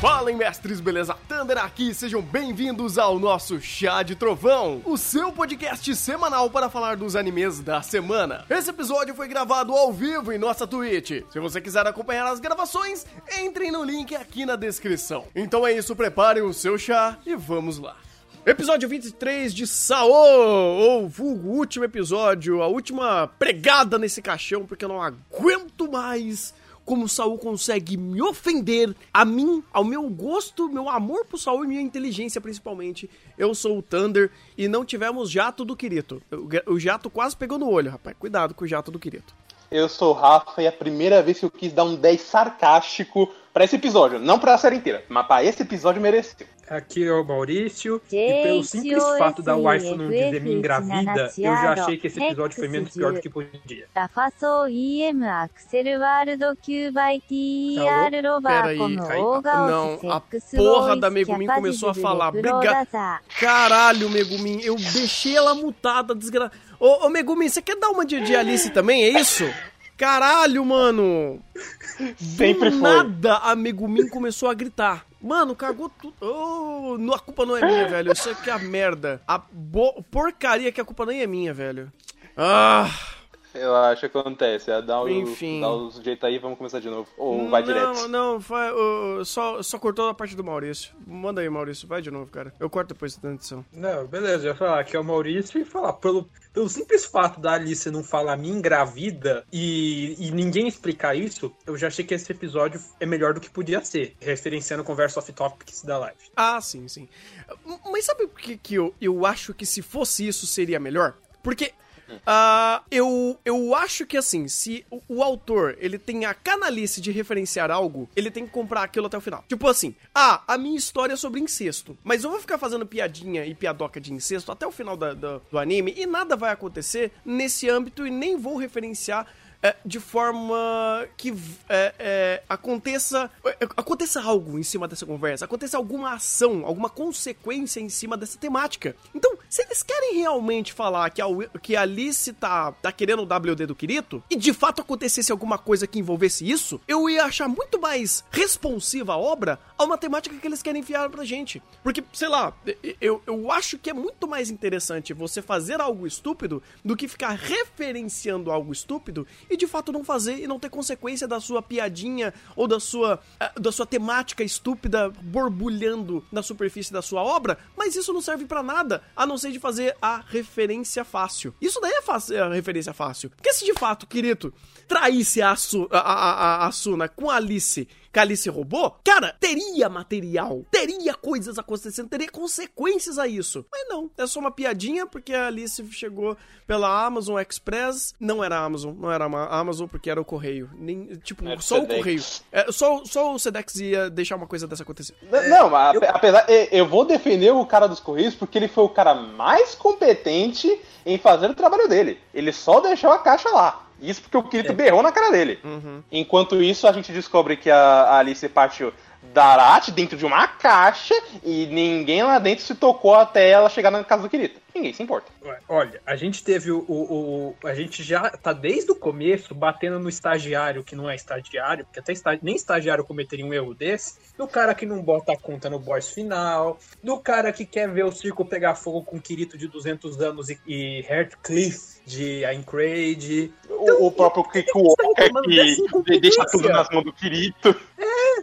Fala, mestres, beleza? Thunder aqui, sejam bem-vindos ao nosso Chá de Trovão, o seu podcast semanal para falar dos animes da semana. Esse episódio foi gravado ao vivo em nossa Twitch. Se você quiser acompanhar as gravações, entrem no link aqui na descrição. Então é isso, preparem o seu chá e vamos lá. Episódio 23 de Saô, ou vulgo último episódio, a última pregada nesse caixão, porque eu não aguento mais como o Saul consegue me ofender a mim, ao meu gosto, meu amor pro Saul e minha inteligência principalmente. Eu sou o Thunder e não tivemos jato do Kirito. O jato quase pegou no olho, rapaz. Cuidado com o jato do Kirito eu sou o Rafa e é a primeira vez que eu quis dar um 10 sarcástico para esse episódio. Não para a série inteira, mas para esse episódio mereceu. Aqui é o Maurício. e pelo simples fato da wife não dizer me engravida, eu já achei que esse episódio foi menos pior do que podia. Alô? Peraí, aí. Não, a porra da Megumin começou a falar. Obrigado. Caralho, Megumin. Eu deixei ela mutada, desgraçada. Ô, ô Megumin, você quer dar uma de, de Alice também, é isso? Caralho, mano! Sempre Do foi. nada a Megumin começou a gritar. Mano, cagou tudo. Oh, não, a culpa não é minha, velho. Isso aqui é a merda. A bo- porcaria que a culpa nem é minha, velho. Ah, Eu acho que acontece. é Dá o, Enfim. dá o jeito aí e vamos começar de novo. Ou vai não, direto. não, vai, ô, só, só cortou a parte do Maurício. Manda aí, Maurício, vai de novo, cara. Eu corto depois da edição. Não, beleza, eu ia falar que é o Maurício e falar, pelo, pelo simples fato da Alice não falar me engravida e, e ninguém explicar isso, eu já achei que esse episódio é melhor do que podia ser, referenciando o Conversa Off Topics da live. Ah, sim, sim. Mas sabe por que, que eu, eu acho que se fosse isso seria melhor? Porque ah, eu, eu acho que assim, se o, o autor ele tem a canalice de referenciar algo, ele tem que comprar aquilo até o final. Tipo assim, ah, a minha história é sobre incesto. Mas eu vou ficar fazendo piadinha e piadoca de incesto até o final da- da- do anime e nada vai acontecer nesse âmbito e nem vou referenciar é, de forma que é, é, aconteça é, aconteça algo em cima dessa conversa, aconteça alguma ação, alguma consequência em cima dessa temática. Então, se eles querem realmente falar que a, que a Alice tá, tá querendo o WD do Kirito, e de fato acontecesse alguma coisa que envolvesse isso, eu ia achar muito mais responsiva a obra a uma temática que eles querem enfiar pra gente. Porque, sei lá, eu, eu acho que é muito mais interessante você fazer algo estúpido do que ficar referenciando algo estúpido e de fato não fazer e não ter consequência da sua piadinha ou da sua, eh, da sua temática estúpida borbulhando na superfície da sua obra, mas isso não serve pra nada, a não ser de fazer a referência fácil. Isso daí é é a referência fácil. Porque se de fato, Kirito, traísse a, Su, a, a, a, a Suna com a Alice, que a Alice roubou, cara, teria material, teria coisas acontecendo, teria consequências a isso. Mas não, é só uma piadinha porque a Alice chegou pela Amazon Express, não era a Amazon, não era a Amazon porque era o correio, nem tipo Era o só o correio. É, só, só o Sedex ia deixar uma coisa dessa acontecer. Não, mas ape- apesar. Eu vou defender o cara dos Correios porque ele foi o cara mais competente em fazer o trabalho dele. Ele só deixou a caixa lá. Isso porque o Kirito berrou na cara dele. Enquanto isso, a gente descobre que a a Alice partiu da Arate dentro de uma caixa e ninguém lá dentro se tocou até ela chegar na casa do Kirito. Ninguém se importa. Olha, a gente teve o, o, o- A gente já tá desde o começo batendo no estagiário que não é estagiário, porque até nem estagiário cometeria um erro desse. Do cara que não bota a conta no boss final. Do cara que quer ver o circo pegar fogo com Kirito de 200 anos e, e Heartcliff de Aincrad. O, o próprio Kikuoka reclamando dessa que incompetência. deixa tudo nas mãos do Kirito.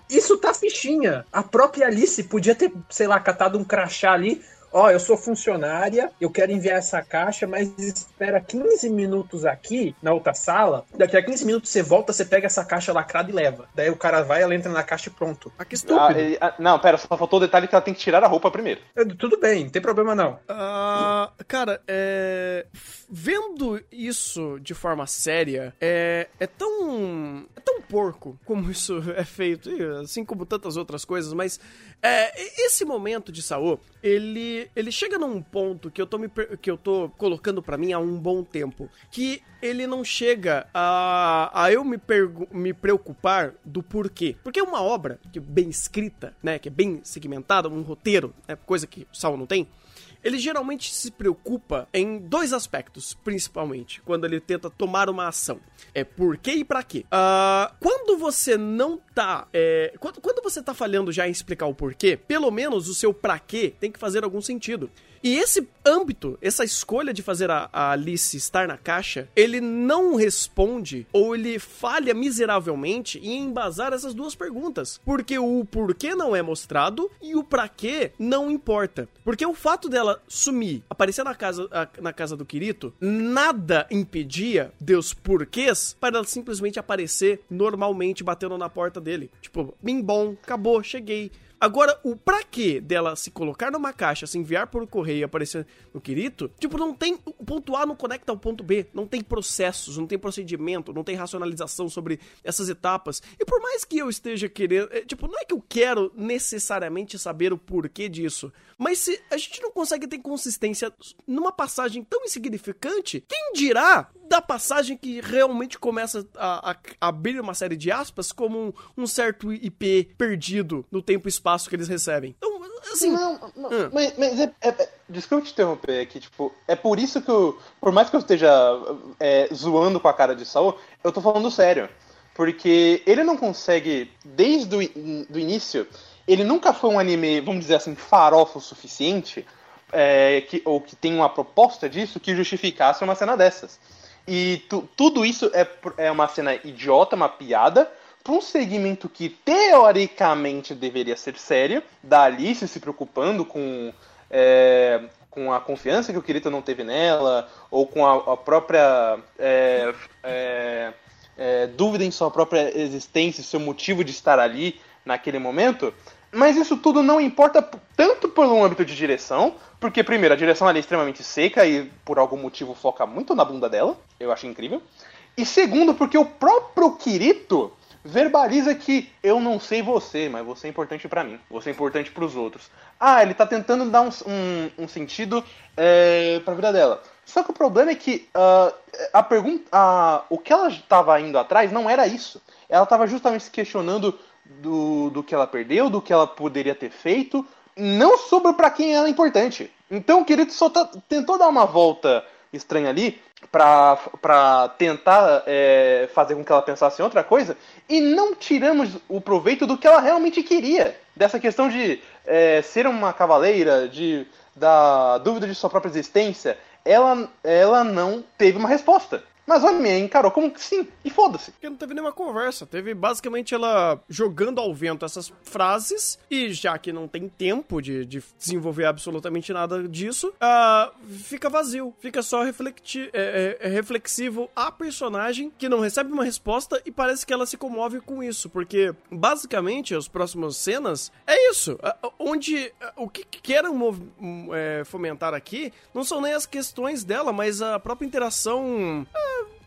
Isso tá fichinha. A própria Alice podia ter, sei lá, catado um crachá ali. Ó, eu sou funcionária, eu quero enviar essa caixa, mas espera 15 minutos aqui na outra sala. Daqui a 15 minutos você volta, você pega essa caixa lacrada e leva. Daí o cara vai, ela entra na caixa e pronto. A questão Ah, ele- ah, não, pera, só faltou o detalhe que ela tem que tirar a roupa primeiro. Eu- Tudo bem, não tem problema não. Ah, cara, é. Vendo isso de forma séria, é, é tão. É tão porco como isso é feito, assim como tantas outras coisas, mas é, esse momento de Saô, ele, ele chega num ponto que eu tô, me, que eu tô colocando pra mim há um bom tempo. Que ele não chega a, a eu me, me preocupar do porquê. Porque uma obra que é bem escrita, né, que é bem segmentada, um roteiro, é coisa que Saô não tem, ele geralmente se preocupa em dois aspectos, principalmente, quando ele tenta tomar uma ação. É por quê e pra quê. Uh, quando você não tá. É, quando, quando você tá falhando já em explicar o porquê, pelo menos o seu pra quê tem que fazer algum sentido. E esse âmbito, essa escolha de fazer a, a, Alice estar na caixa, ele não responde ou ele falha miseravelmente em embasar essas duas perguntas. Porque o porquê não é mostrado e o pra quê não importa. Porque o fato dela sumir, aparecer na casa, na casa do Kirito, nada impedia Deus porquês para ela simplesmente aparecer normalmente batendo na porta dele. Tipo, bim bom, acabou, cheguei. Agora, o pra quê dela se colocar numa caixa, se enviar por correio e aparecer no Kirito, tipo, não tem. O ponto A não conecta ao ponto B. Não tem processos, não tem procedimento, não tem racionalização sobre essas etapas. E por mais que eu esteja querendo. É, tipo, não é que eu quero necessariamente saber o porquê disso. Mas se a gente não consegue ter consistência numa passagem tão insignificante, quem dirá da passagem que realmente começa a, a, a abrir uma série de aspas como um, um, certo IP perdido no tempo e espaço que eles recebem? Então, assim. Não, não hum. mas, mas é, é, é, desculpa te interromper aqui, tipo, é por isso que eu. Por mais que eu esteja é, zoando com a cara de Saul, eu tô falando sério. Porque ele não consegue, desde o do início, ele nunca foi um anime, vamos dizer assim, farofa o suficiente, é, que, ou que tem uma proposta disso que justificasse uma cena dessas. E tu, tudo isso é, é uma cena idiota, uma piada, para um segmento que teoricamente deveria ser sério, da Alice se preocupando com, é, com a confiança que o Kirito não teve nela, ou com a, a própria é, é, é dúvida em sua própria existência, seu motivo de estar ali naquele momento. Mas isso tudo não importa tanto por um âmbito de direção, porque, primeiro, a direção ali é extremamente seca e por algum motivo foca muito na bunda dela, eu acho incrível. E segundo, porque o próprio Kirito verbaliza que eu não sei você, mas você é importante para mim, você é importante para os outros. Ah, ele tá tentando dar um, um, um sentido é, pra vida dela. Só que o problema é que uh, a pergunta, uh, o que ela estava indo atrás não era isso. Ela estava justamente se questionando do, do que ela perdeu, do que ela poderia ter feito, não sobre para quem ela é importante. Então o querido só tá, tentou dar uma volta estranha ali para tentar é, fazer com que ela pensasse em outra coisa e não tiramos o proveito do que ela realmente queria. Dessa questão de é, ser uma cavaleira, de da dúvida de sua própria existência, ela, ela não teve uma resposta. Mas o anime encarou como que sim, e foda-se. Porque não teve nenhuma conversa. Teve basicamente ela jogando ao vento essas frases, e já que não tem tempo de, de desenvolver absolutamente nada disso, uh, fica vazio. Fica só reflecti é, é, é reflexivo a personagem que não recebe uma resposta e parece que ela se comove com isso. Porque basicamente as próximas cenas é isso. Uh, onde uh, o que querem é, fomentar aqui não são nem as questões dela, mas a própria interação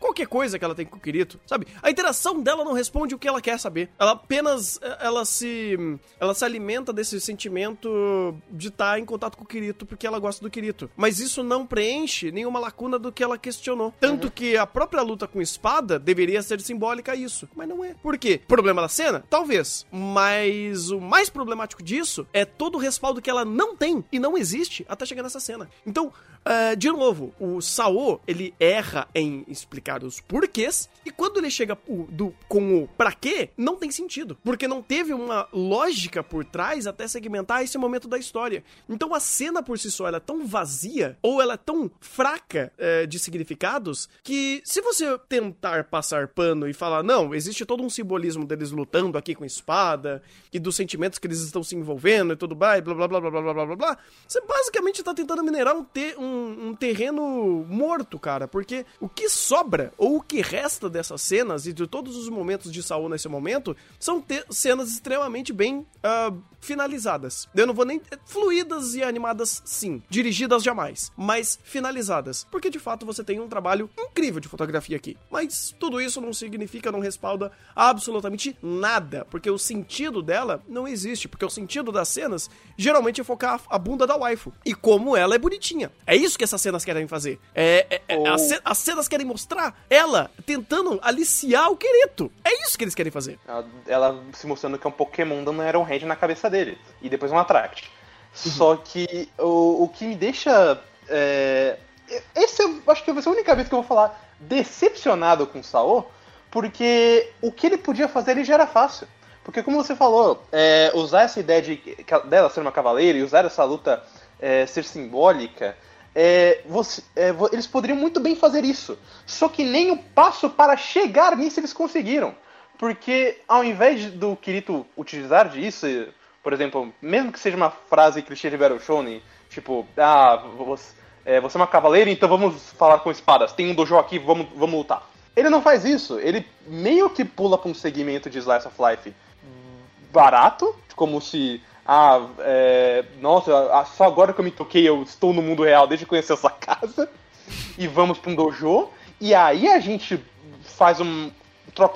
qualquer coisa que ela tem com o Kirito, sabe? A interação dela não responde o que ela quer saber. Ela apenas ela se ela se alimenta desse sentimento de estar em contato com o Kirito porque ela gosta do Kirito. Mas isso não preenche nenhuma lacuna do que ela questionou. Tanto uhum. que a própria luta com espada deveria ser simbólica a isso, mas não é. Por quê? Problema da cena? Talvez. Mas o mais problemático disso é todo o respaldo que ela não tem e não existe até chegar nessa cena. Então, Uh, de novo, o Sao, ele erra em explicar os porquês, e quando ele chega do, com o pra quê, não tem sentido. Porque não teve uma lógica por trás até segmentar esse momento da história. Então a cena por si só é tão vazia, ou ela é tão fraca uh, de significados, que se você tentar passar pano e falar, não, existe todo um simbolismo deles lutando aqui com espada, e dos sentimentos que eles estão se envolvendo e tudo mais, blá blá blá blá blá blá blá blá, você basicamente tá tentando minerar um, te, um um, terreno morto, cara. Porque o que sobra, ou o que resta dessas cenas, e de todos os momentos de Saul nesse momento, são cenas extremamente bem uh, finalizadas. Eu não vou nem. Fluídas e animadas, sim. Dirigidas jamais. Mas finalizadas. Porque de fato você tem um trabalho incrível de fotografia aqui. Mas tudo isso não significa, não respalda absolutamente nada. Porque o sentido dela não existe. Porque o sentido das cenas geralmente é focar a bunda da waifu. E como ela é bonitinha. É isso que essas cenas querem fazer. É, é, é oh. as, as, cenas querem mostrar ela tentando aliciar o Quereto. É isso que eles querem fazer. Ela, ela se mostrando que é um Pokémon dando um Iron na cabeça dele. E depois um Attract. Só que o, o que me deixa. É, esse eu acho que vai ser a única vez que eu vou falar decepcionado com o Saô, porque o que ele podia fazer ele já era fácil. Porque como você falou, é, usar essa ideia de, dela ser uma cavaleira e usar essa luta é, ser simbólica, é, você, é, eles poderiam muito bem fazer isso. Só que nem o passo para chegar nisso eles conseguiram. Porque ao invés do Kirito utilizar disso, por exemplo, mesmo que seja uma frase clichê de Battle Shonen, tipo, ah, você, é, você é uma cavaleira, então vamos falar com espadas, tem um dojo aqui, vamos, vamos lutar. Ele não faz isso, ele meio que pula para um segmento de Slice of Life barato, como se ah, é, nossa, só agora que eu me toquei, eu estou no mundo real desde conhecer essa casa. E vamos para um dojo. E aí a gente faz um.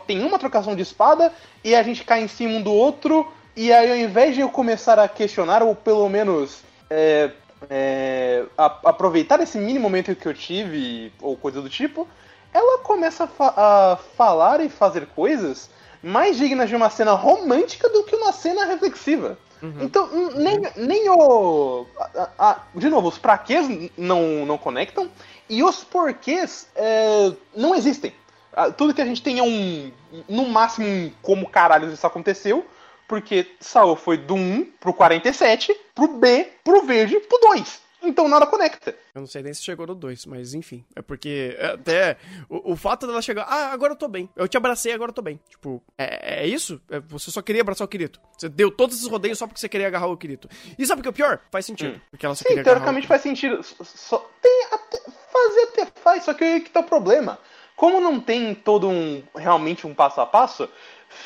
Tem uma trocação de espada e a gente cai em cima um do outro. E aí, ao invés de eu começar a questionar, ou pelo menos é, é, a, aproveitar esse mini momento que eu tive, ou coisa do tipo, ela começa a, fa a falar e fazer coisas mais dignas de uma cena romântica do que uma cena reflexiva. Uhum. Então, nem, nem o. A, a, de novo, os praquês não, não conectam e os porquês é, não existem. Tudo que a gente tem é um. No máximo, como caralho isso aconteceu. Porque Saul foi do 1 pro 47, pro B, pro verde, pro 2. Então nada conecta. Eu não sei nem se chegou no 2, mas enfim. É porque é, até o, o, fato dela chegar, ah, agora eu tô bem. Eu te abracei, agora eu tô bem. Tipo, é, é isso? É, você só queria abraçar o Kirito. Você deu todos esses rodeios só porque você queria agarrar o Kirito. E sabe o que é o pior? Faz sentido. Hum. Porque ela só Sim, teoricamente faz sentido. Só, tem até, fazer até faz, só que aí que tá o problema. Como não tem todo um realmente um passo a passo,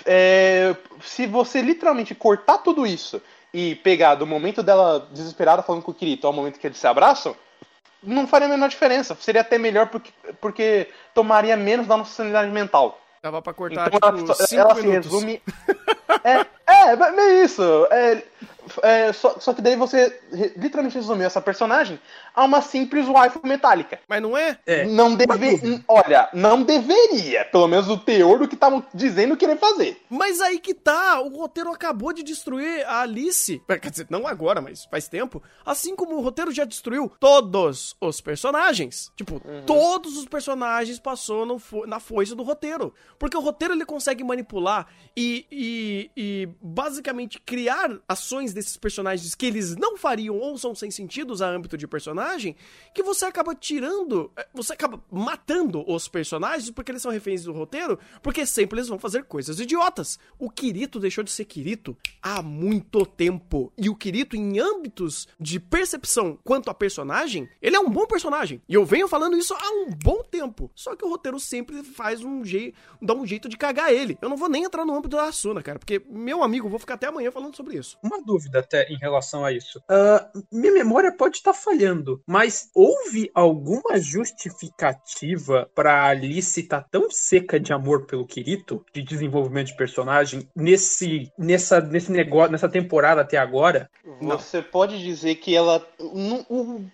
é, se você literalmente cortar tudo isso e pegar do momento dela desesperada falando com o Kirito ao momento que eles se abraçam, não faria a menor diferença. Seria até melhor porque, porque tomaria menos da nossa sanidade mental. Dava pra cortar, então, tipo, ela, ela se resume. é, é, é isso. É, é, só, só, que daí você literalmente resumiu essa personagem a uma simples waifu metálica. Mas não é? é. Não deve, olha, não deveria. Pelo menos o teor do que estavam dizendo querer fazer. Mas aí que tá. O roteiro acabou de destruir a Alice. Quer dizer, não agora, mas faz tempo. Assim como o roteiro já destruiu todos os personagens. Tipo, uhum. todos os personagens passou no, na foice do roteiro. Porque o roteiro ele consegue manipular e, e, e basicamente criar ações desses personagens que eles não fariam ou são sem sentidos a âmbito de personagem, que você acaba tirando, eh, você acaba matando os personagens porque eles são reféns do roteiro, porque sempre eles vão fazer coisas idiotas. O Kirito deixou de ser Kirito há muito tempo. E o Kirito, em âmbitos de percepção quanto a personagem, ele é um bom personagem. E eu venho falando isso há um bom tempo. Só que o roteiro sempre faz um jeito, dá um jeito de cagar ele. Eu não vou nem entrar no âmbito da Asuna, cara, porque, meu amigo, vou ficar até amanhã falando sobre isso. Uma dúvida até em relação a isso. Uh, minha memória pode estar falhando, mas houve alguma justificativa para Alice estar tá tão seca de amor pelo Kirito, de desenvolvimento de personagem, nesse, nessa, nesse negócio, nessa temporada até agora? Você não. pode dizer que ela.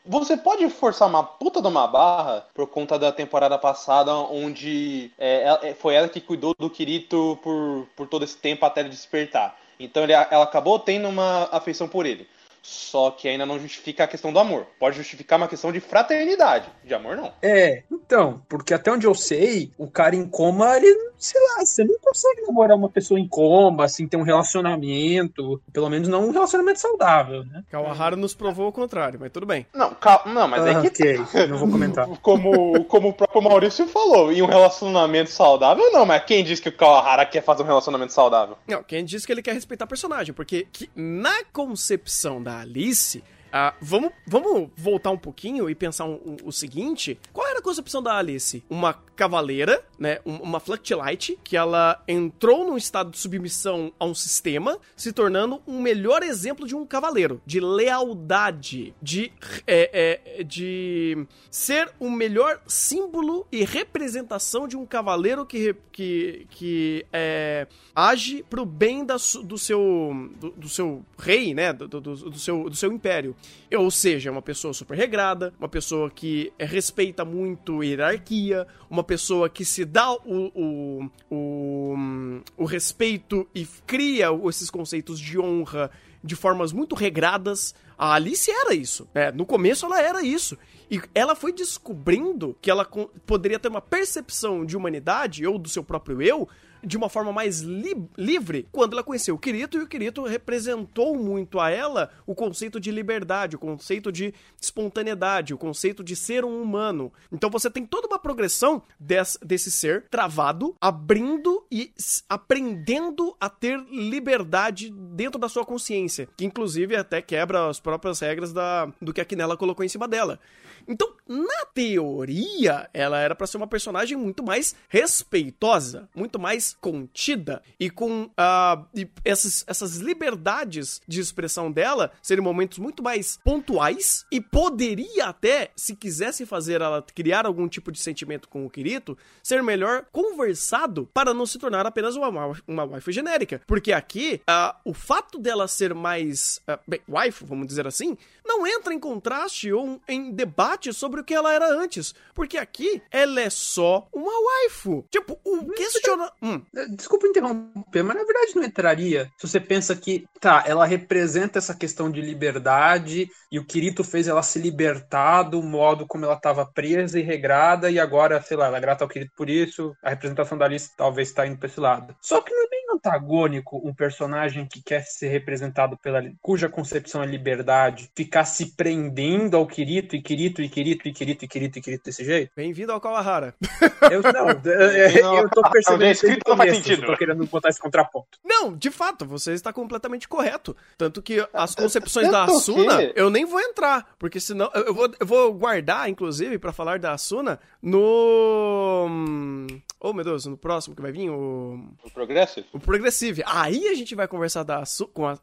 Você pode forçar uma puta de uma barra por conta da temporada passada, onde é, é foi ela que cuidou do Kirito por, por todo esse tempo até ele despertar. Então ele, ela acabou tendo uma afeição por ele. Só que ainda não justifica a questão do amor. Pode justificar uma questão de fraternidade. De amor, não. É, então, porque até onde eu sei, o cara em coma, ele, sei lá, você não consegue namorar uma pessoa em coma, assim, ter um relacionamento. Pelo menos não um relacionamento saudável, né? Kawahara nos provou o contrário, mas tudo bem. Não, cal... não mas ah, é que. Ok, não vou comentar. como, como o próprio Maurício falou, em um relacionamento saudável, não, mas quem disse que o Kawahara quer fazer um relacionamento saudável? Não, quem disse que ele quer respeitar a personagem, porque na concepção da Alice, Uh, vamos, vamos voltar um pouquinho e pensar um, um, o seguinte: qual era a concepção da Alice? Uma cavaleira, né? Um, uma Fluctilight, que ela entrou num estado de submissão a um sistema, se tornando um melhor exemplo de um cavaleiro, de lealdade, de, é, é, de ser o melhor símbolo e representação de um cavaleiro que, que, que é, age pro bem da, do, seu, do, do seu rei, né? Do, do, do, seu, do seu império. Ou seja, uma pessoa super regrada, uma pessoa que respeita muito hierarquia, uma pessoa que se dá o, o, o, o respeito e cria esses conceitos de honra de formas muito regradas. A Alice era isso. É, no começo ela era isso. E ela foi descobrindo que ela poderia ter uma percepção de humanidade ou do seu próprio eu de uma forma mais li- livre quando ela conheceu o Kirito e o Kirito representou muito a ela o conceito de liberdade, o conceito de espontaneidade, o conceito de ser um humano. Então você tem toda uma progressão des- desse ser travado, abrindo e aprendendo a ter liberdade dentro da sua consciência, que inclusive até quebra as próprias regras da, do que a Kinella colocou em cima dela. Então, na teoria, ela era pra ser uma personagem muito mais respeitosa, muito mais contida e com ah, e essas, essas liberdades de expressão dela serem momentos muito mais pontuais e poderia até, se quisesse fazer ela criar algum tipo de sentimento com o Kirito, ser melhor conversado para não se tornar apenas uma, uma waifu genérica. Porque aqui, ah, o fato dela ser mais, ah, bem, waifu, vamos dizer assim, não entra em contraste ou em debate sobre o que ela era antes. Porque aqui, ela é só uma waifu. Tipo, o questiona... Hum, É, Desculpa interromper, mas na verdade não entraria. Se você pensa que, tá, ela representa essa questão de liberdade e o Kirito fez ela se libertar do modo como ela estava presa e regrada e agora, sei lá, ela é grata ao Kirito por isso, a representação da Alice talvez está indo pra esse lado. Só que não é antagônico um personagem que quer ser representado pela cuja concepção é liberdade, ficar se prendendo ao Kirito e Kirito e Kirito e Kirito e Kirito e Kirito desse jeito? bem-vindo ao Kawahara. Eu não, eu, eu tô percebendo Onde é isso desde escrito o não faz sentido. eu tô querendo botar esse contraponto. Não, de fato, você está completamente correto. Tanto que as concepções da Asuna, que- eu nem vou entrar. Porque senão. Eu eu vou, eu vou guardar, inclusive, pra falar da Asuna no. Oh, meu Deus, no próximo que vai vir, o. O Progressive? O Progressive. Aí a gente vai conversar da a-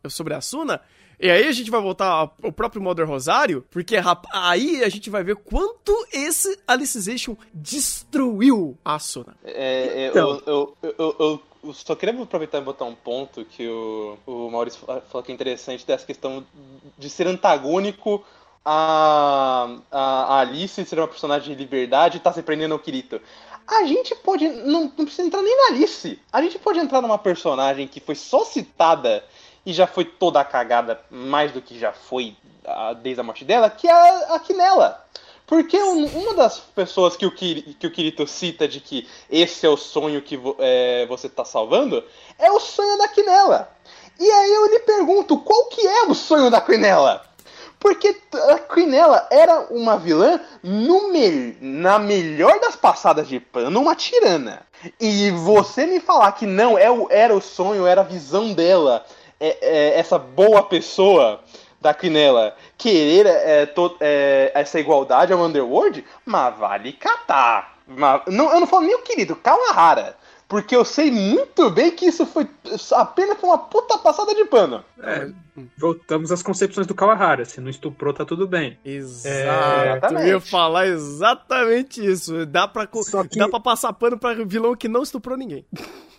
sobre a Asuna. E aí a gente vai voltar ao próprio Mother Rosário. Porque rap- aí a gente vai ver quanto esse Alicization destruiu a Asuna. É, é, Então. eu, eu, eu, eu- eu só queria aproveitar e botar um ponto que o, o Maurício fa- falou que é interessante dessa questão de ser antagônico a, a, a Alice ser uma personagem de liberdade e tá se prendendo ao Kirito. A gente pode. Não, não precisa entrar nem na Alice. A gente pode entrar numa personagem que foi só citada e já foi toda cagada mais do que já foi ah, desde a morte dela, que é a, a Kinella. Porque um- uma das pessoas que o, que o Kirito cita de que esse é o sonho que é, você tá salvando é o sonho da Quinella. E aí eu lhe pergunto, qual que é o sonho da Quinella? Porque a Quinella era uma vilã no me- na melhor das passadas de pano, uma tirana. E você me falar que não é o- era o sonho, era a visão dela, é- é essa boa pessoa da Quinella querer é, é, essa igualdade ao Underworld, mas vale catar. Mas, não, eu não falo nem o querido, Kawahara. Porque eu sei muito bem que isso foi apenas uma puta passada de pano. É, voltamos às concepções do Kawahara. Se não estuprou, tá tudo bem. Exato, exatamente. eu ia falar exatamente isso. Dá pra, que- dá pra passar pano pra vilão que não estuprou ninguém.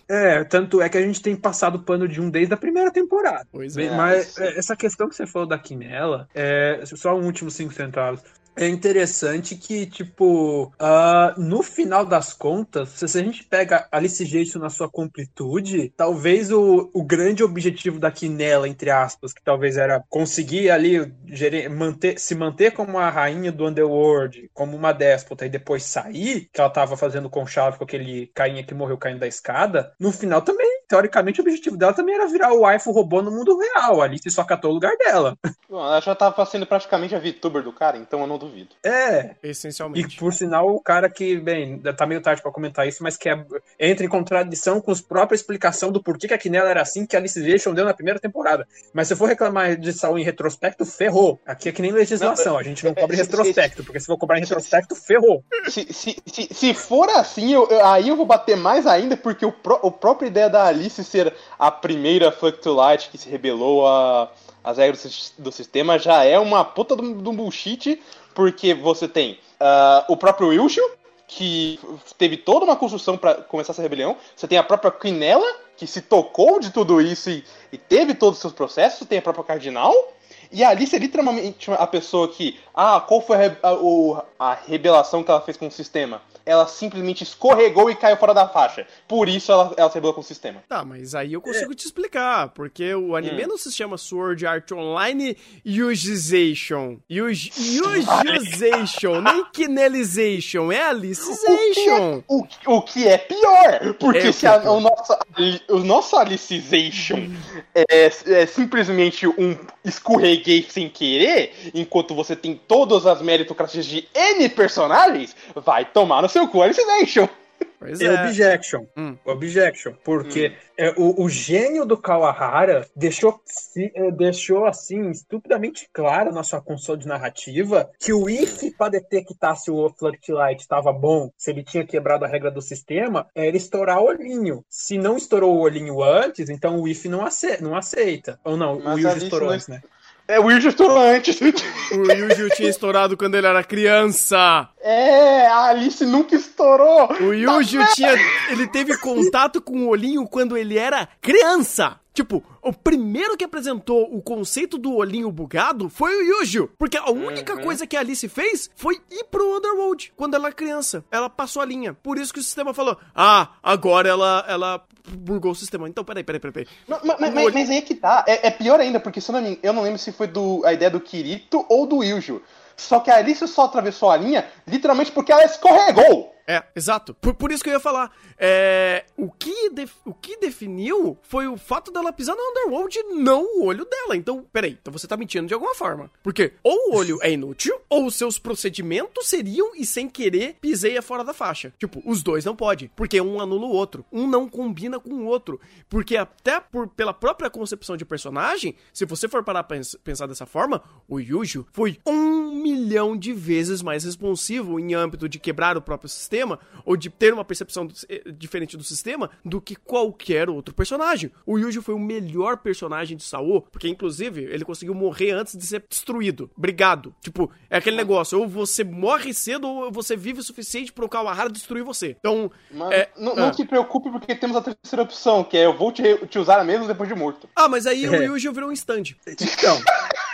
É, tanto é que a gente tem passado pano de um desde a primeira temporada. Pois é. Mas é, essa questão que você falou da Quinella, é, só um último cinco centavos. É interessante que, tipo, ah, no final das contas, se se a gente pega Alice Jason na sua completude, talvez o, o grande objetivo da Quinella, entre aspas, que talvez era conseguir ali gere- manter, se manter como a rainha do Underworld, como uma déspota, e depois sair, que ela tava fazendo com chave com aquele cainha que morreu caindo da escada, no final também, teoricamente, o objetivo dela também era virar o waifu robô no mundo real. A Alice só catou o lugar dela. Bom, ela já tava sendo praticamente a VTuber do cara, então eu não duvido. É, E Essencialmente. por sinal, o cara que, bem, tá meio tarde pra comentar isso, mas que é, entra em contradição com a própria explicação do porquê que a Quinella era assim que a Alice Jason deu na primeira temporada. Mas se eu for reclamar de saúde em retrospecto, ferrou. Aqui é que nem legislação, a gente não cobra em se- se- retrospecto, porque se for cobrar em retrospecto, ferrou. Se, se, se, se for assim, eu- eu- aí eu vou bater mais ainda, porque o, pró- a própria ideia da Alice ser a primeira Fuck to Light que se rebelou a- às regras do sis- do sistema já é uma puta de um bullshit, porque você tem ah, o próprio Wilshire, que teve toda uma construção pra começar essa rebelião, você tem a própria Quinella, que se tocou de tudo isso e, e teve todos os seus processos, tem a própria Cardinal, e a Alice é literalmente a pessoa que. Ah, qual foi a, a- o- a revelação que ela fez com o sistema? Ela simplesmente escorregou e caiu fora da faixa. Por isso ela, ela se rebelou com o sistema. Tá, mas aí eu consigo te explicar, porque o anime não se chama Sword Art Online Yujization. Yuj- Yujization, nem Kinelization, é Alicization. O, o que é pior, porque É, o se que é a- o, nosso, o nosso Alicization é, é simplesmente um escorreguei sem querer, enquanto você tem todas as meritocracias de N personagens, vai tomar no seu cu Alicization. Pois É é. objection. Hum. Objection. Porque é, o, o gênio do Kawahara deixou, se- é, deixou assim, estupidamente claro na sua console de narrativa que o if para detectar se o Floodlight estava bom, se ele tinha quebrado a regra do sistema, era estourar o olhinho. Se não estourou o olhinho antes, então o if não, ace- não aceita. Ou não, Mas o ali estourou antes, né? É, o Yuji estourou antes. O Yuji tinha estourado quando ele era criança. É, a Alice nunca estourou. O Yuji tinha. Ele teve contato com o olhinho quando ele era criança. Tipo, o primeiro que apresentou o conceito do olhinho bugado foi o Yuji. Porque a única coisa que a Alice fez foi ir pro Underworld quando ela era criança. Ela passou a linha. Por isso que o sistema falou: Ah, agora ela, ela bugou o sistema. Então, peraí, peraí, peraí. peraí. Não, mas, mas- mas aí é que tá. É, é pior ainda, porque se eu, não me, eu não lembro se foi do, a ideia do Kirito ou do Yujo. Só que a Alice só atravessou a linha literalmente porque ela escorregou. É, exato. Por, por isso que eu ia falar. É, o, que def- o que definiu foi o fato dela pisar no Underworld e não o olho dela. Então, peraí, então você tá mentindo de alguma forma. Porque ou o olho é inútil, ou os seus procedimentos seriam e sem querer piseia fora da faixa. Tipo, os dois não pode, porque um anula o outro. Um não combina com o outro. Porque até por, pela própria concepção de personagem, se você for parar pra pens- pensar dessa forma, o Yujo foi um milhão de vezes mais responsivo em âmbito de quebrar o próprio sistema ou de ter uma percepção do- eh, diferente do sistema do que qualquer outro personagem. O Yuji foi o melhor personagem de Saô, porque inclusive ele conseguiu morrer antes de ser destruído. Obrigado. Tipo, é aquele negócio, ou você morre cedo ou você vive o suficiente pro Kawahara destruir você. Então, Mas é, não, não ah. se preocupe porque temos a terceira opção, que é eu vou te, te usar mesmo depois de morto. Ah, mas aí o É. Yuji virou um stand. Então.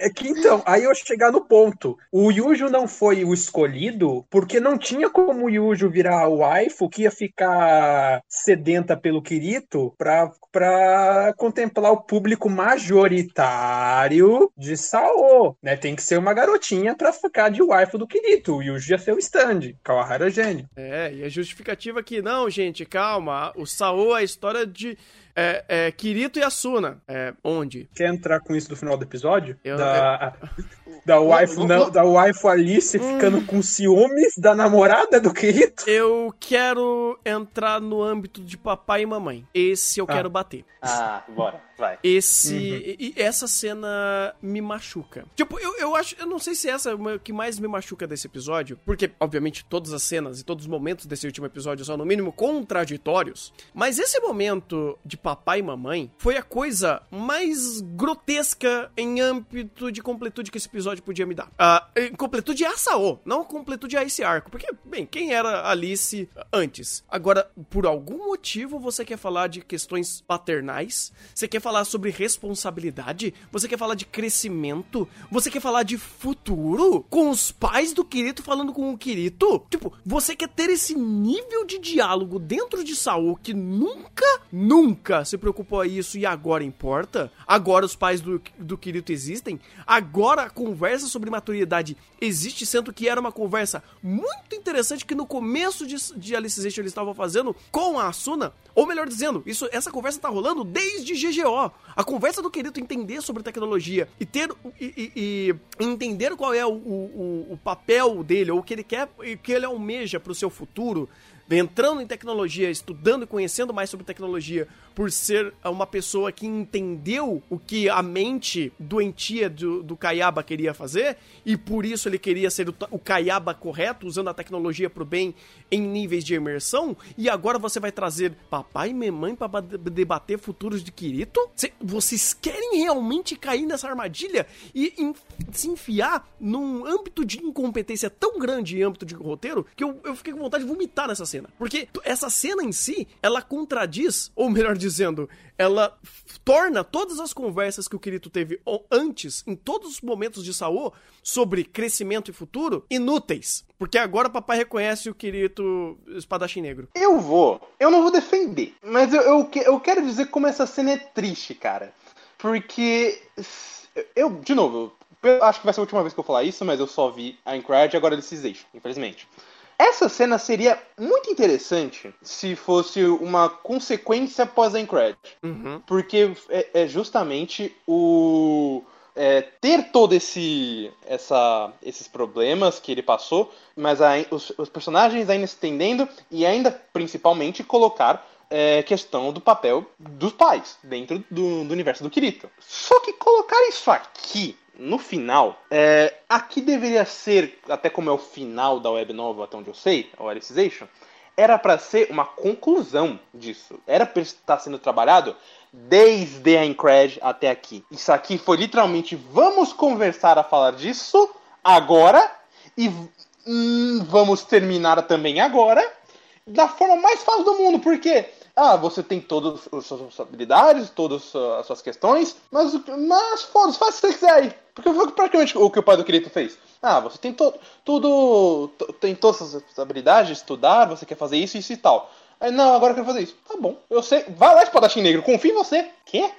É que então, aí eu chegar no ponto. O Yujo não foi o escolhido porque não tinha como o Yujo virar o waifu que ia ficar sedenta pelo Kirito pra, pra contemplar o público majoritário de Sao, né? Tem que ser uma garotinha pra ficar de waifu do Kirito. O Yujo ia ser o stand. Kawahara é gênio. É, e a justificativa aqui, não, gente, calma. O Saô é a história de é, é, Kirito e Asuna. É, onde? Quer entrar com isso do final do episódio? Eu- da, da, waifu, não, da waifu Alice ficando com ciúmes da namorada do Kirito? Eu quero entrar no âmbito de papai e mamãe. Esse eu Ah. quero bater. Ah, bora, vai. Esse. E, e essa cena me machuca. Tipo, eu, eu acho. Eu não sei se essa é o que mais me machuca desse episódio. Porque, obviamente, todas as cenas e todos os momentos desse último episódio são, no mínimo, contraditórios. Mas esse momento de papai e mamãe foi a coisa mais grotesca em âmbito de completude que esse episódio podia me dar. Ah, em completude a Sao, não completude a esse arco. Porque, bem, quem era Alice antes? Agora, por algum motivo, você quer falar de questões paternais? Você quer falar sobre responsabilidade? Você quer falar de crescimento? Você quer falar de futuro? Com os pais do Kirito falando com o Kirito? Tipo, você quer ter esse nível de diálogo dentro de Saul que nunca, nunca se preocupou a isso e agora importa? Agora os pais do, do Kirito existem? Agora a conversa sobre maturidade existe, sendo que era uma conversa muito interessante que no começo de, de Alicization eles estavam fazendo com a Asuna, ou melhor dizendo, isso, essa conversa tá rolando desde GGO. A conversa do Kirito entender sobre tecnologia e ter e, e- e entender qual é o, o, o papel dele, ou o que ele quer, o que ele almeja pro seu futuro, entrando em tecnologia, estudando e conhecendo mais sobre tecnologia, por ser uma pessoa que entendeu o que a mente doentia do, do Kayaba queria fazer, e por isso ele queria ser o, o Kayaba correto, usando a tecnologia pro bem em níveis de imersão, e agora você vai trazer papai e mamãe para debater futuros de Kirito? Cê- vocês querem realmente cair nessa armadilha e en- se enfiar num âmbito de incompetência tão grande em âmbito de roteiro que eu, eu fiquei com vontade de vomitar nessa cena. Porque essa cena em si, ela contradiz, ou melhor dizendo, ela torna todas as conversas que o Kirito teve antes, em todos os momentos de Saô, sobre crescimento e futuro, inúteis. Porque agora o papai reconhece o Kirito espadachim negro. Eu vou. Eu não vou defender. Mas eu, eu, eu quero dizer como essa cena é triste, cara. Porque. Eu, de novo, eu acho que vai ser a última vez que eu falar isso, mas eu só vi a Incred e agora a Alicization, infelizmente. Essa cena seria muito interessante se fosse uma consequência após a Incred. Uhum. Porque é, é justamente o. é, ter todo esse essa, esses problemas que ele passou, mas ai- os, os personagens ainda se entendendo e ainda principalmente colocar é, questão do papel dos pais dentro do, do universo do Kirito. Só que colocar isso aqui no final, é, aqui deveria ser, até como é o final da web nova, até onde eu sei, a Alicization, era pra ser uma conclusão disso. Era pra estar sendo trabalhado desde a Incred até aqui. Isso aqui foi literalmente vamos conversar a falar disso agora e hum, vamos terminar também agora da forma mais fácil do mundo, porque ah, você tem todas as suas responsabilidades, todas as suas questões, mas, mas foda-se, faz o que você quiser aí. Porque foi praticamente o que o pai do Kirito fez. Ah, você tem to tudo. tem todas as responsabilidades, estudar, você quer fazer isso, isso e tal. Aí, não, agora eu quero fazer isso. Tá bom, eu sei. Vai lá, espadachim negro, confio em você. Quê?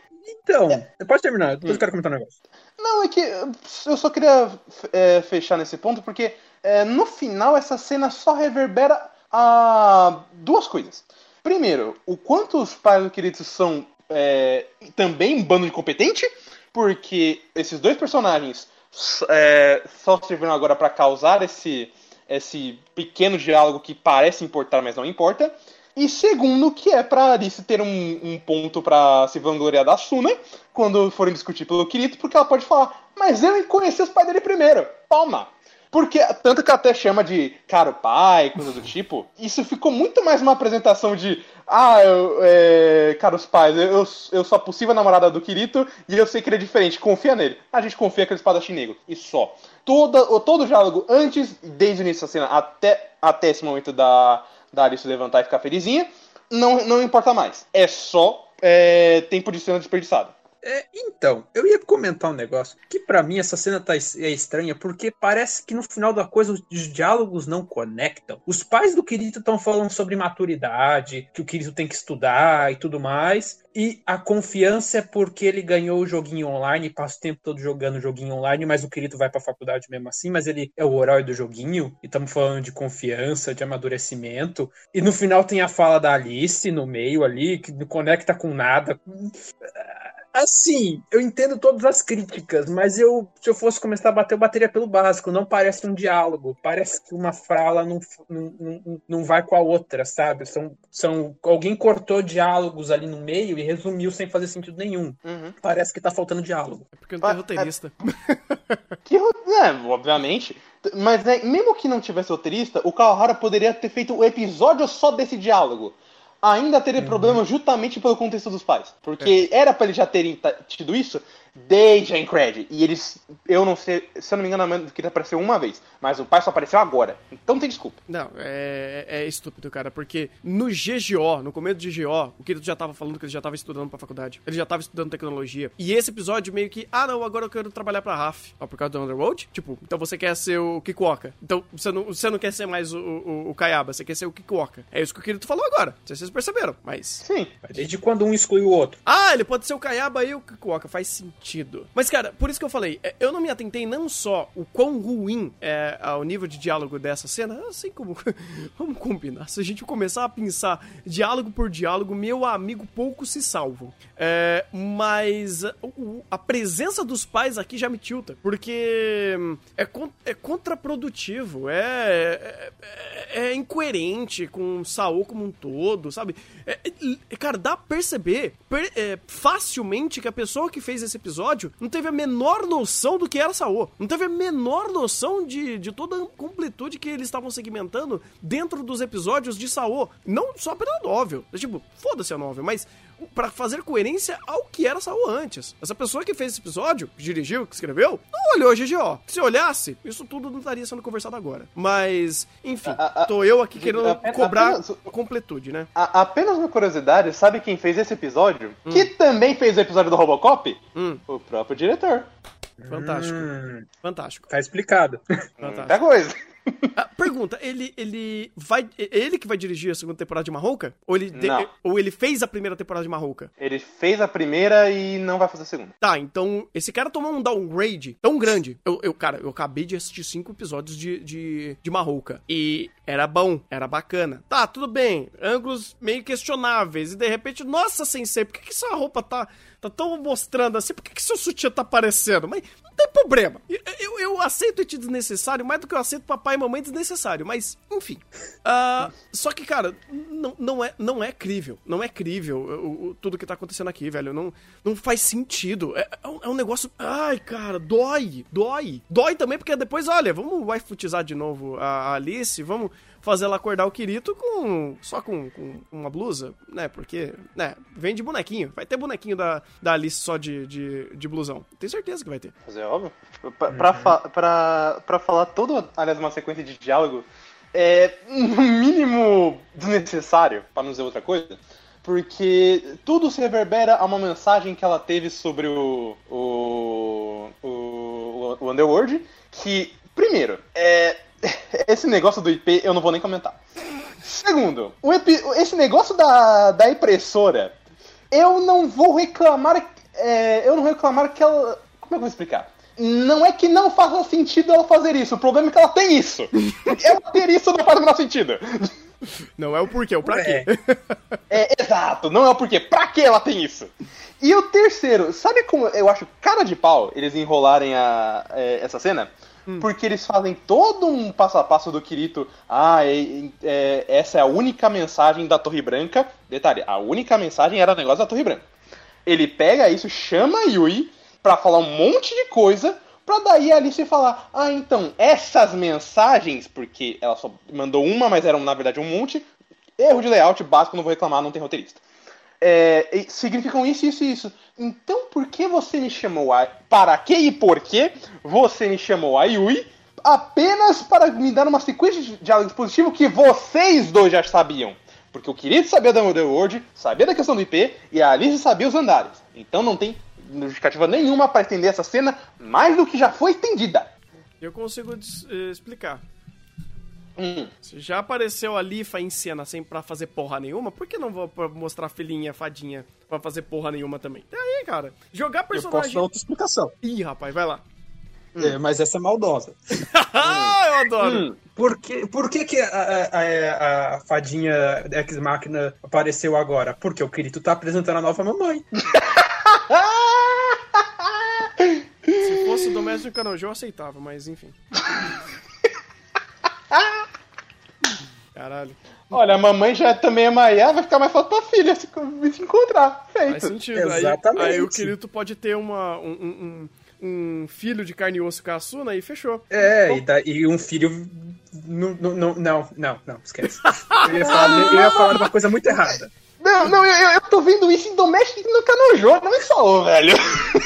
Então, pode terminar, depois eu quero comentar um negócio. Não, é que eu só queria é, fechar nesse ponto, porque é, no final essa cena só reverbera a duas coisas. Primeiro, o quanto os pais do Kirito são é, também um bando incompetente, porque esses dois personagens é, só serviram agora para causar esse, esse pequeno diálogo que parece importar, mas não importa. E segundo, que é pra Alice ter um, um ponto pra se vangloriar da Suna quando forem discutir pelo Kirito, porque ela pode falar, mas eu conheci os pais dele primeiro. Toma! Porque, tanto que até chama de caro pai, coisa do tipo, isso ficou muito mais uma apresentação de ah, eu, é, caros pais, eu, eu sou a possível namorada do Kirito e eu sei que ele é diferente, confia nele. A gente confia aquele espadachim negro, e só. Toda, todo o diálogo antes, desde o início da cena até, até esse momento da, da Alice levantar e ficar felizinha, não, não importa mais. É só é, tempo de cena desperdiçado. É, então, eu ia comentar um negócio que pra mim essa cena tá é estranha porque parece que no final da coisa os diálogos não conectam. Os pais do Kirito estão falando sobre maturidade, que o Kirito tem que estudar e tudo mais. E a confiança é porque ele ganhou o joguinho online, passa o tempo todo jogando o joguinho online, mas o Kirito vai pra faculdade mesmo assim, mas ele é o herói do joguinho. E estamos falando de confiança, de amadurecimento. E no final tem a fala da Alice no meio ali, que não conecta com nada. Assim, eu entendo todas as críticas, mas eu, se eu fosse começar a bater, eu bateria pelo básico. Não parece um diálogo. Parece que uma fala não, não, não, não vai com a outra, sabe? São, são, alguém cortou diálogos ali no meio e resumiu sem fazer sentido nenhum. Parece que tá faltando diálogo. É porque não tem Ah, roteirista. Que, ro- é, obviamente. Mas né, mesmo que não tivesse roteirista, o Kawahara poderia ter feito o episódio só desse diálogo. Ainda teria problema justamente pelo contexto dos pais. Porque era pra eles já terem tido isso desde a Incred. E eles, eu não sei, se eu não me engano, a Amanda que apareceu uma vez. Mas o pai só apareceu agora. Então tem desculpa. Não, é, é estúpido, cara, porque no GGO, no começo do GGO, o Kirito já tava falando que ele já tava estudando pra faculdade. Ele já tava estudando tecnologia. E esse episódio meio que, ah não, agora eu quero trabalhar pra RAF. Ó, por causa do Underworld? Tipo, então você quer ser o Kikuoka. Então você não, você não quer ser mais o, o, o Kayaba, você quer ser o Kikuoka. É isso que o Kirito falou agora. Não sei se vocês perceberam, mas... Sim. Desde quando um exclui o outro? Ah, ele pode ser o Kayaba e o Kikuoka, faz sentido. Mas, cara, por isso que eu falei, é, eu não me atentei não só o quão ruim é o nível de diálogo dessa cena, assim como. Vamos combinar. Se a gente começar a pensar diálogo por diálogo, meu amigo, pouco se salvam. É, mas a presença dos pais aqui já me tilta, porque hum, é, é contraprodutivo, é, é, é incoerente com o Saô como um todo, sabe? É, é, cara, dá pra perceber per- é, facilmente que a pessoa que fez esse episódio não teve a menor noção do que era Saô. Não teve a menor noção de, de toda a completude que eles estavam segmentando dentro dos episódios de Saô. Não só pela novel. Tipo, foda-se a novel, mas pra fazer coerência ao que era Saô antes. Essa pessoa que fez esse episódio, que dirigiu, que escreveu, não olhou GGO. Se olhasse, isso tudo não estaria sendo conversado agora. Mas, enfim, A- a- tô eu aqui querendo a- cobrar apenas- completude, né? A- apenas uma curiosidade, sabe quem fez esse episódio? Que também fez o episódio do Robocop? Hum. O próprio diretor. Fantástico. Hum, Fantástico. tá explicado. Fantástico. Muita coisa. Ah, pergunta, ele, ele vai. Ele que vai dirigir a segunda temporada de Marrouca? Ou ele, de- ou ele fez a primeira temporada de Marrouca? Ele fez a primeira e não vai fazer a segunda. Tá, então esse cara tomou um downgrade tão grande. Eu, eu cara, eu acabei de assistir cinco episódios de, de, de Marrouca. E era bom, era bacana. Tá, tudo bem. Ângulos meio questionáveis. E de repente, nossa, sensei, por que, que sua roupa tá, tá tão mostrando assim? Por que, que seu sutiã tá aparecendo? Mas não tem problema. Eu, eu, eu aceito it desnecessário mais do que eu aceito papai e mamãe desnecessário. Mas, enfim. Ah, só que, cara, não, não, é, não é crível. Não é crível o, o- tudo que tá acontecendo aqui, velho. Não, não faz sentido. É, é um, é um negócio. Ai, cara, dói. Dói. Dói também, porque depois, olha, vamos waifutizar de novo a Alice. Vamos fazer ela acordar o Kirito com. só com, com uma blusa, né? Porque, né, vem de bonequinho. Vai ter bonequinho da, da Alice só de, de, de blusão. Tenho certeza que vai ter. Mas é óbvio. Pra, pra, fa- pra, pra falar todo, aliás, uma sequência de diálogo, é no mínimo desnecessário, pra não dizer outra coisa. Porque tudo se reverbera a uma mensagem que ela teve sobre o. o. o, o Underworld. Que, primeiro, é. Esse negócio do IP eu não vou nem comentar. Segundo, o epi- esse negócio da, da impressora, eu não vou reclamar. é, eu não vou reclamar que ela. Como é que eu vou explicar? Não é que não faça sentido ela fazer isso, o problema é que ela tem isso. ela ter isso não faz o menor sentido. Não é o porquê, é o pra quê. É, exato, não é o porquê. Pra que ela tem isso? E o terceiro, sabe como eu acho cara de pau eles enrolarem a, é, essa cena? Porque eles fazem todo um passo a passo do Kirito. Ah, é- é- essa é a única mensagem da Torre Branca. Detalhe, a única mensagem era o negócio da Torre Branca. Ele pega isso, chama Yui pra falar um monte de coisa, pra daí a Alice falar: Ah, então, essas mensagens, porque ela só mandou uma, mas eram na verdade um monte. Erro de layout básico, não vou reclamar, não tem roteirista. É, significam isso, isso e isso. Então por que você me chamou a. Para que e por que você me chamou a Yui apenas para me dar uma sequência de diálogos positivos que vocês dois já sabiam? Porque o querido sabia da Underworld, sabia da questão do IP e a Alice sabia os andares. Então não tem justificativa nenhuma para estender essa cena mais do que já foi estendida. Eu consigo eh, explicar. Hum. Se já apareceu a Lifa em cena sem pra fazer porra nenhuma, por que não vou mostrar a filhinha, fadinha, pra fazer porra nenhuma também? E aí, cara? Jogar Eu posso personagem. dar outra explicação. Ih, rapaz, vai lá. É, mas essa é maldosa. ah, eu adoro. Hum. Por que, por que, que a, a- a- a fadinha Ex-Máquina apareceu agora? Porque o Kirito tá apresentando a nova mamãe. Se fosse o Doméstico Canojo, eu aceitava, mas enfim. Caralho. Olha, a mamãe já também é Maia, vai ficar mais fácil pra filha se, se encontrar. Faz Feito. sentido. Aí, Exatamente. aí o Kirito pode ter uma, um, um- um- filho de carne e osso com a Asuna e fechou. É, e, da- e um filho. Não, não, não, não, não, não, esquece. Eu ia, falar, eu ia falar uma coisa muito errada. Não, não, eu, eu- tô vendo isso em Domestic no Canojo, não em Saô, velho.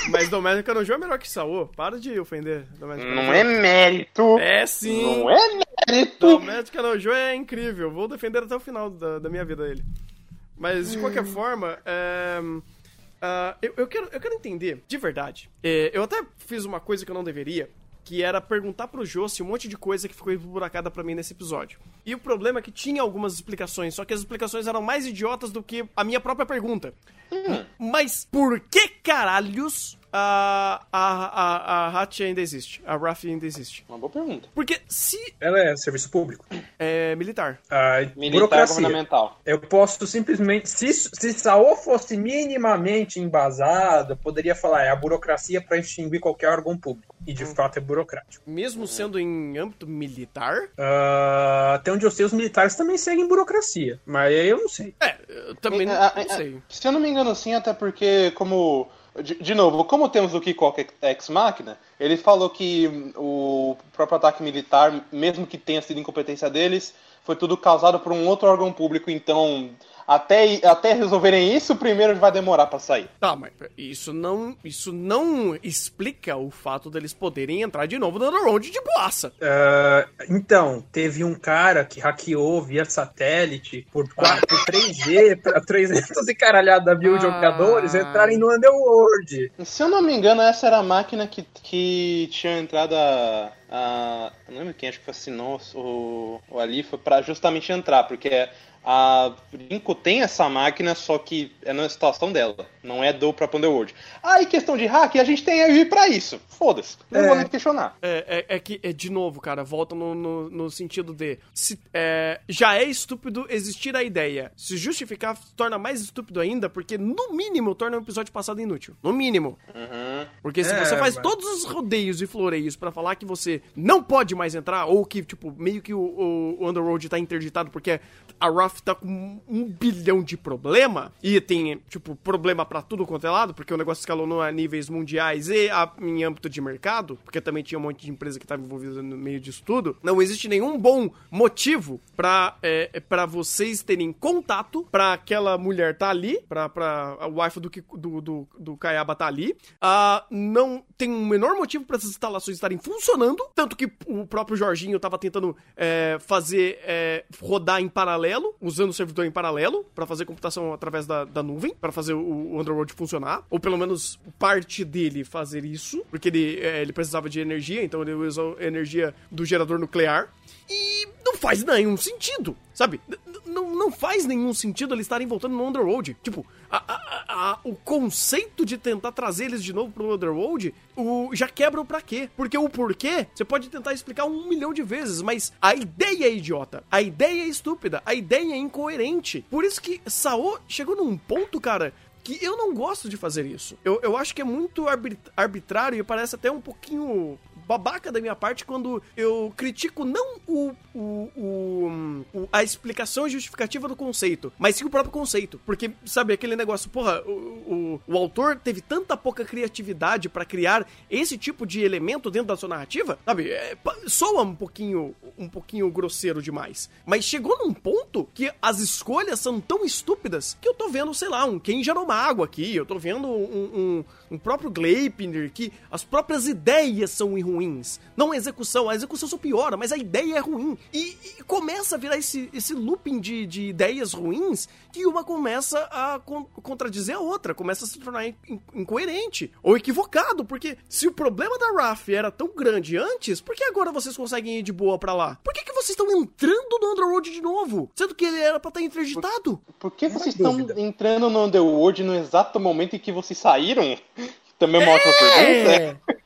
Mas Doméstico Canojo é melhor que Saô. Para de ofender Doméstico Não é mérito. É sim. Não é mérito. Doméstico Canojo é incrível. Vou defender até o final da, da minha vida ele. Mas, de qualquer forma, é, ah, eu, eu quero, eu quero entender, de verdade. É, eu até fiz uma coisa que eu não deveria, que era perguntar pro Josi um monte de coisa que ficou emburacada pra mim nesse episódio. E o problema é que tinha algumas explicações, só que as explicações eram mais idiotas do que a minha própria pergunta. Mas por que caralhos a, a, a, a Hatch ainda existe? A Ruffy ainda existe? Uma boa pergunta. Porque se Ela é serviço público. é militar. A Militar burocracia. governamental. Eu posso simplesmente. Se, se Saô fosse minimamente embasado, eu poderia falar, é a burocracia para extinguir qualquer órgão público. E de fato é burocrático. Mesmo sendo em âmbito militar? Ah, até onde eu sei, os militares também seguem burocracia. Mas aí eu não sei. É, eu também não, Ah, não ah, sei. Se eu não me engano, sim, até porque, como. De, de novo, como temos o Kiko Ex Machina, ele falou que o próprio ataque militar, mesmo que tenha sido incompetência deles, foi tudo causado por um outro órgão público, então até, até resolverem isso, primeiro vai demorar pra sair. Tá, mas isso não, isso não explica o fato deles poderem entrar de novo no Underworld de boaça. Ah, então, teve um cara que hackeou via satélite por, 4, por 3G pra 300 e caralhada mil Ah. jogadores entrarem no Underworld. Se eu não me engano, essa era a máquina que, que tinha entrado a. não lembro quem, acho que foi a Sinos ou, ou ali, foi pra justamente entrar, porque a Rinko tem essa máquina, só que é na situação dela, não é do próprio Underworld. Aí, questão de hack, a gente tem aí pra isso. Foda-se, não É. vou nem questionar. É, é, é que, é, de novo, cara, volta no, no, no sentido de. Se, é, já é estúpido existir a ideia. Se justificar, torna mais estúpido ainda, porque, no mínimo, torna o episódio passado inútil. No mínimo. Uhum. Porque se É, você faz mas- todos os rodeios e floreios pra falar que você não pode mais entrar, ou que, tipo, meio que o, o, o Underworld tá interditado porque a Ruff tá com um bilhão de problema, e tem, tipo, problema pra tudo quanto é lado, porque o negócio escalonou a níveis mundiais e a, em âmbito de mercado, porque também tinha um monte de empresa que tava envolvida no meio disso tudo, não existe nenhum bom motivo pra, é, pra vocês terem contato pra aquela mulher tá ali, pra, pra a wife do, do, do, do Kayaba tá ali, não tem um menor motivo pra essas instalações estarem funcionando, tanto que o próprio Jorginho tava tentando é, fazer é, rodar em paralelo, usando o servidor em paralelo, pra fazer computação através da, da nuvem, pra fazer o, o Underworld funcionar, ou pelo menos parte dele fazer isso, porque ele, é, ele precisava de energia, então ele usou energia do gerador nuclear, e não faz nenhum sentido, sabe? N- Não, não faz nenhum sentido eles estarem voltando no Underworld. Tipo, a- a- a- o conceito de tentar trazer eles de novo pro Underworld o, já quebra o pra quê. Porque o porquê você pode tentar explicar um milhão de vezes, mas a ideia é idiota. A ideia é estúpida. A ideia é incoerente. Por isso que Sao chegou num ponto, cara, que eu não gosto de fazer isso. Eu, eu acho que é muito arbit- arbitrário e parece até um pouquinho babaca da minha parte quando eu critico não o, o, o- a explicação justificativa do conceito, mas sim o próprio conceito. Porque, sabe, aquele negócio, porra, o, o, o autor teve tanta pouca criatividade pra criar esse tipo de elemento dentro da sua narrativa, sabe? É, soa um pouquinho, um pouquinho grosseiro demais. Mas chegou num ponto que as escolhas são tão estúpidas que eu tô vendo, sei lá, um Ken Janomago aqui, eu tô vendo um, um, um próprio Gleipnir, que as próprias ideias são ruins. Não a execução, a execução só piora, mas a ideia é ruim. E, e começa a virar esse, esse looping de, de ideias ruins que uma começa a con- contradizer a outra, começa a se tornar in- in- incoerente ou equivocado, porque se o problema da RAF era tão grande antes, por que agora vocês conseguem ir de boa pra lá? Por que, que vocês estão entrando no Underworld de novo? Sendo que ele era pra estar interditado? Por que Uma vocês estão entrando no Underworld no exato momento em que vocês saíram? Também é uma ótima pergunta.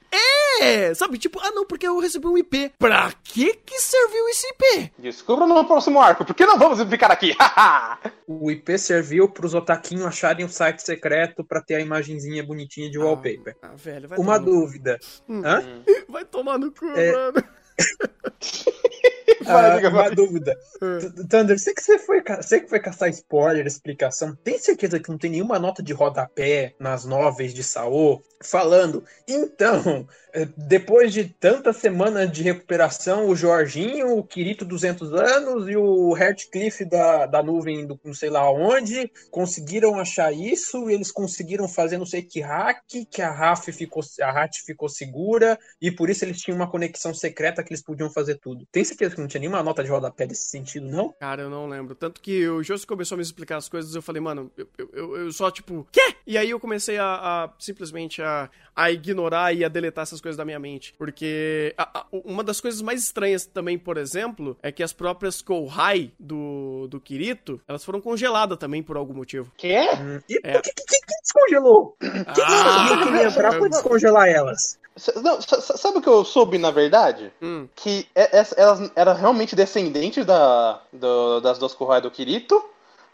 É, sabe? Tipo, ah não, porque eu recebi um IP. Pra que que serviu esse IP? Descubra no próximo arco. Por que não vamos ficar aqui? O IP serviu pros otaquinhos acharem o site secreto pra ter a imagenzinha bonitinha de wallpaper. Ah, velho, vai Uma tomar no... dúvida. Hã? Vai tomar no cu, É. mano. Vai, Ah, uma dúvida. T- Thunder, você que você foi, você que foi caçar spoiler, explicação, tem certeza que não tem nenhuma nota de rodapé nas novelas de Saô falando? Então, eh, depois de tantas semanas de recuperação, o Jorginho, o Kirito 200 anos e o Heartcliff da, da nuvem do não sei lá onde conseguiram achar isso, eles conseguiram fazer não sei que hack, que a RAF ficou, a RAT ficou segura e por isso eles tinham uma conexão secreta que eles podiam fazer tudo. Tem certeza que não tinha nenhuma nota de rodapé desse sentido, não? Cara, eu não lembro. Tanto que o Josi começou a me explicar as coisas eu falei, mano, eu, eu- eu, eu só, tipo, quê? E aí eu comecei a, a simplesmente a, a ignorar e a deletar essas coisas da minha mente. Porque a- a- uma das coisas mais estranhas também, por exemplo, é que as próprias Kouhai do, do Kirito, elas foram congeladas também por algum motivo. Que é? Hum, E É. por que, que, que, que descongelou? Quem Ah, queria entrar pra descongelar elas? Não, sabe o que eu soube, na verdade? Hum. Que essa- elas eram realmente descendentes da, do- das duas Kurai do Kirito.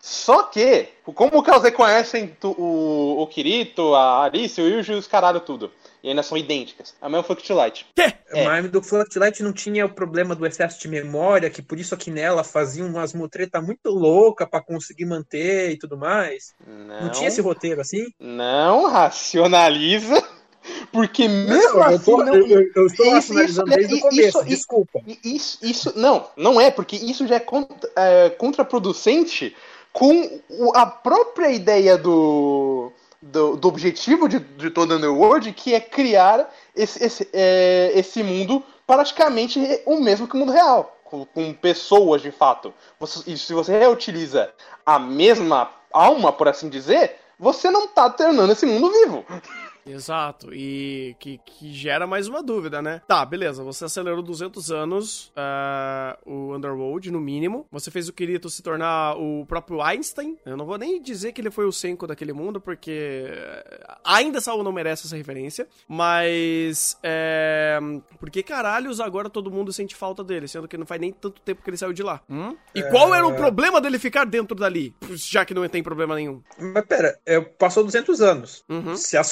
Só que, como que elas reconhecem tu- o, o Kirito, a Arice, o Yuji e os caralho tudo? E ainda são idênticas. A mesma Fluctilight. Quê? É. Mas do Fluctilight não tinha o problema do excesso de memória, que por isso aqui nela faziam umas mutreta muito louca pra conseguir manter e tudo mais. Não, Não, tinha esse roteiro assim? não racionaliza. Porque mesmo eu, assim. não- eu, eu- eu estou Isso, isso, desde o começo, isso- desculpa. Isso, isso, não, não é, porque isso já é, contra, é contraproducente com a própria ideia do, do, do objetivo de, de todo Underworld, que é criar esse, esse, é, esse mundo praticamente o mesmo que o mundo real, com, com pessoas de fato. Você- e se você reutiliza a mesma alma, por assim dizer, você não tá tornando esse mundo vivo. Exato, e que, que gera mais uma dúvida, né? Tá, beleza, você acelerou 200 anos ah, o Underworld, no mínimo. Você fez o Kirito se tornar o próprio Einstein. Eu não vou nem dizer que ele foi o Senko daquele mundo, porque eh, ainda Saul não merece essa referência. Mas, é... Por que caralhos agora todo mundo sente falta dele, sendo que não faz nem tanto tempo que ele saiu de lá? Hum? E qual era o problema dele ficar dentro dali, já que não tem problema nenhum? Mas pera, é, passou 200 anos. Uhum. Se as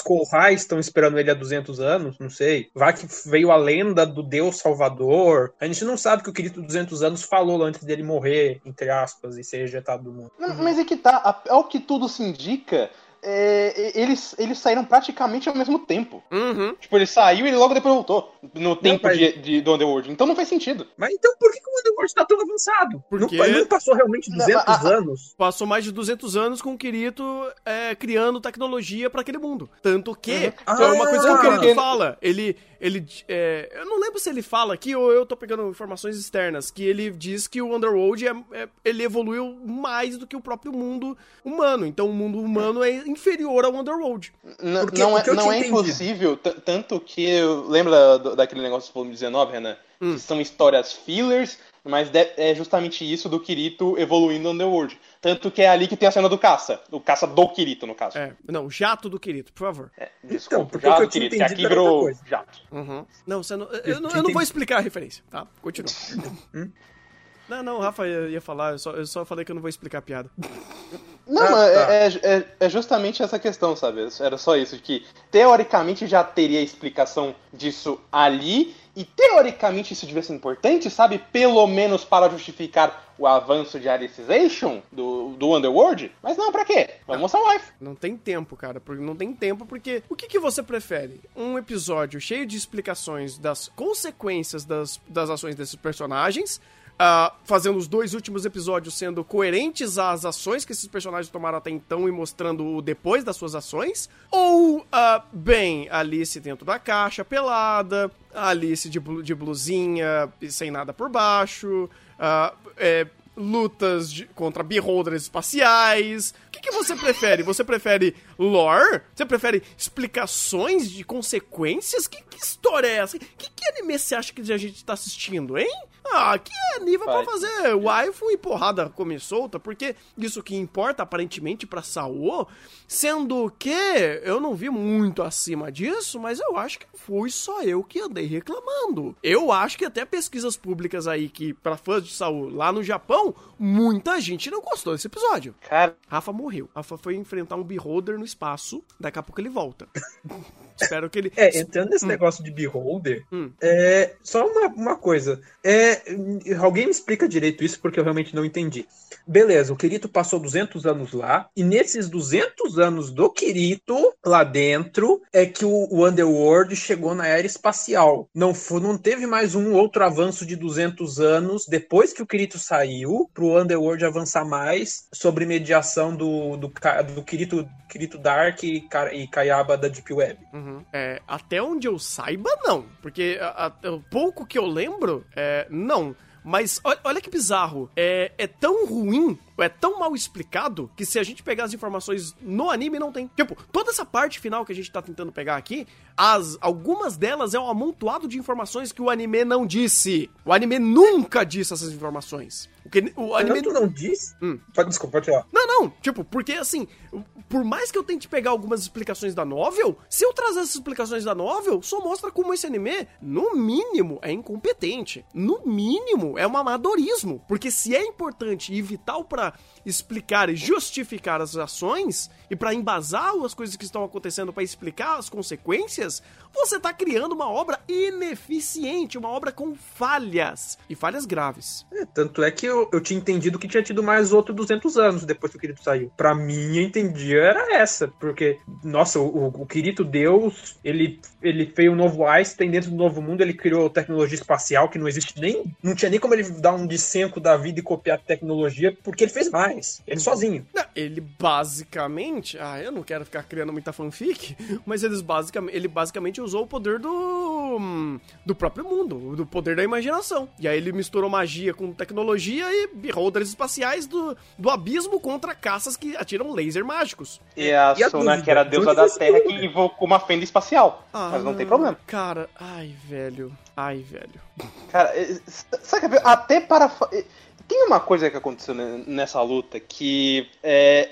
Estão esperando ele há 200 anos, não sei. Vai que veio a lenda do Deus Salvador. A gente não sabe que o Kirito 200 anos falou antes dele morrer, entre aspas, e ser ejetado do mundo. Mas é que tá, ao que tudo se indica, é, eles, eles saíram praticamente ao mesmo tempo. Uhum. Tipo, ele saiu e ele logo depois voltou. No tempo mas- de, de- do Underworld. Então não faz sentido. Mas então por que, que o Underworld tá tão avançado? Porque- Não, não passou realmente 200 Não, a- a- anos? Passou mais de 200 anos com o Kirito é, criando tecnologia pra aquele mundo. Tanto que, Uhum. é uma coisa que o Ah, Kirito fala, ele, ele é, eu não lembro se ele fala aqui ou eu tô pegando informações externas, que ele diz que o Underworld, é, é- ele evoluiu mais do que o próprio mundo humano. Então o mundo humano é inferior ao Underworld. N- Porque não o é, eu não é impossível, tanto que. Lembra do- daquele negócio do volume 19, Renan? Hum. Que são histórias fillers, mas é justamente isso do Kirito evoluindo no Underworld. Tanto que é ali que tem a cena do caça. O caça do Kirito, no caso. É, não, jato do Kirito, por favor. É, desculpa, porque o jato do Kirito, que aqui virou coisa. jato. Uhum. Não, você não, eu, Eu eu não vou explicar a referência, tá? Continua. Hum? Não, não, o Rafa ia, ia falar, eu só, eu só falei que eu não vou explicar a piada. Não, Ah, mas tá. é, é- é justamente essa questão, sabe? Era só isso, que teoricamente já teria explicação disso ali, e teoricamente isso devia ser importante, sabe? Pelo menos para justificar o avanço de Alicization do, do Underworld. Mas não, pra quê? Vamos mostrar o wife. Não tem tempo, cara. porque Não tem tempo porque. O que, que você prefere? Um episódio cheio de explicações das consequências das, das ações desses personagens. Ah, fazendo os dois últimos episódios sendo coerentes às ações que esses personagens tomaram até então e mostrando o depois das suas ações? Ou, ah, bem, Alice dentro da caixa, pelada, Alice de, blu- de blusinha sem nada por baixo, ah, é, lutas de- contra beholders espaciais. O que, que você prefere? Você prefere lore? Você prefere explicações de consequências? Que, que história é essa? Que, que anime você acha que a gente tá assistindo, hein? Ah, que é nível pra Vai. fazer waifu e porrada come solta, porque isso que importa aparentemente pra Saô, sendo que eu não vi muito acima disso, mas eu acho que fui só eu que andei reclamando. Eu acho que até pesquisas públicas aí que pra fãs de Saô lá no Japão, muita gente não gostou desse episódio. Cara, Rafa morreu. Rafa foi enfrentar um beholder no espaço, daqui a pouco ele volta. Espero que ele É, entrando nesse negócio de Beholder, Hum. é, só uma, uma coisa. É, alguém me explica direito isso, porque eu realmente não entendi. Beleza, o Kirito passou 200 anos lá, e nesses 200 anos do Kirito, lá dentro, é que o, o Underworld chegou na era espacial. Não, foi, não teve mais um outro avanço de 200 anos, depois que o Kirito saiu, pro Underworld avançar mais, sobre mediação do, do, do Kirito, Kirito Dark e, e Kayaba da Deep Web. Uhum. É, até onde eu saiba, não. Porque a- a- o pouco que eu lembro, é, não. Mas olha, olha que bizarro. É, é tão ruim, é tão mal explicado, que se a gente pegar as informações no anime, não tem. Tipo, toda essa parte final que a gente tá tentando pegar aqui, as, algumas delas é um amontoado de informações que o anime não disse. O anime nunca disse essas informações. O, que, o anime Tanto não diz. Hum. Pode- Desculpa, pode falar. não, não, tipo, porque assim, por mais que eu tente pegar algumas explicações da novel, se eu trazer essas explicações da novel, só mostra como esse anime, no mínimo, é incompetente. No mínimo, é um amadorismo. Porque se é importante e vital pra explicar e justificar as ações e pra embasar as coisas que estão acontecendo pra explicar as consequências, você tá criando uma obra ineficiente, uma obra com falhas e falhas graves. É, tanto é que eu, eu tinha entendido que tinha tido mais outro 200 anos depois que o Kirito saiu. Pra mim, eu entendia era essa, porque, nossa, o, o Kirito Deus, ele, ele fez um novo Einstein dentro do novo mundo, ele criou tecnologia espacial que não existe nem, não tinha nem como ele dar um dissenco da vida e copiar tecnologia, porque ele fez mais, ele sozinho. Não, ele basicamente. Ah, eu não quero ficar criando muita fanfic, mas eles basicamente, ele basicamente usou o poder do. do próprio mundo, do poder da imaginação. E aí ele misturou magia com tecnologia e beholders espaciais do, do abismo contra caças que atiram laser mágicos. E a E a Suna, dúvida? que era a deusa da Terra, que invocou uma fenda espacial. Ah, Mas não tem problema. Cara, ai, velho. Ai, velho. Cara, é, sabe que até para. Tem uma coisa que aconteceu ne- nessa luta que é,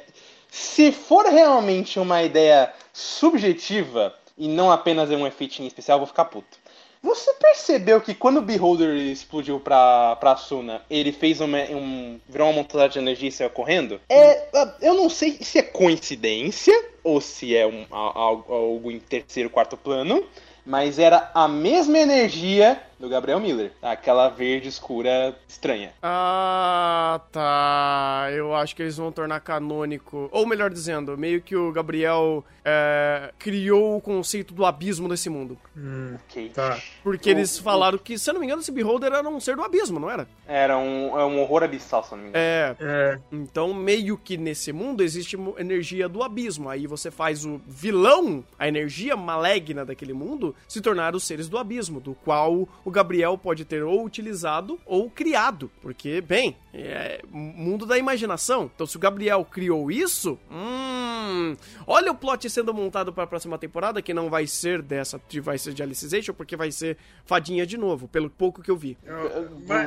se for realmente uma ideia subjetiva e não apenas um efeitinho especial, eu vou ficar puto. Você percebeu que quando o Beholder explodiu pra, pra Suna, ele fez uma, um. virou uma montanha de energia e saiu correndo? É. Eu não sei se é coincidência ou se é um, algo, algo em terceiro, quarto plano, mas era a mesma energia do Gabriel Miller. Aquela verde escura estranha. Ah, tá. Eu acho que eles vão tornar canônico. Ou melhor dizendo, meio que o Gabriel é, criou o conceito do abismo desse mundo. Hum, Ok. tá. Porque O- eles falaram que, se eu não me engano, esse Beholder era um ser do abismo, não era? Era um, é um horror abissal, se eu não me engano. É. É, Então, meio que nesse mundo existe energia do abismo. Aí você faz o vilão, a energia maligna daquele mundo, se tornar os seres do abismo, do qual o Gabriel pode ter ou utilizado ou criado. Porque, bem, é mundo da imaginação. Então, se o Gabriel criou isso, hum. Olha o plot sendo montado para a próxima temporada, que não vai ser dessa, vai ser de Alicization, porque vai ser fadinha de novo, pelo pouco que eu vi.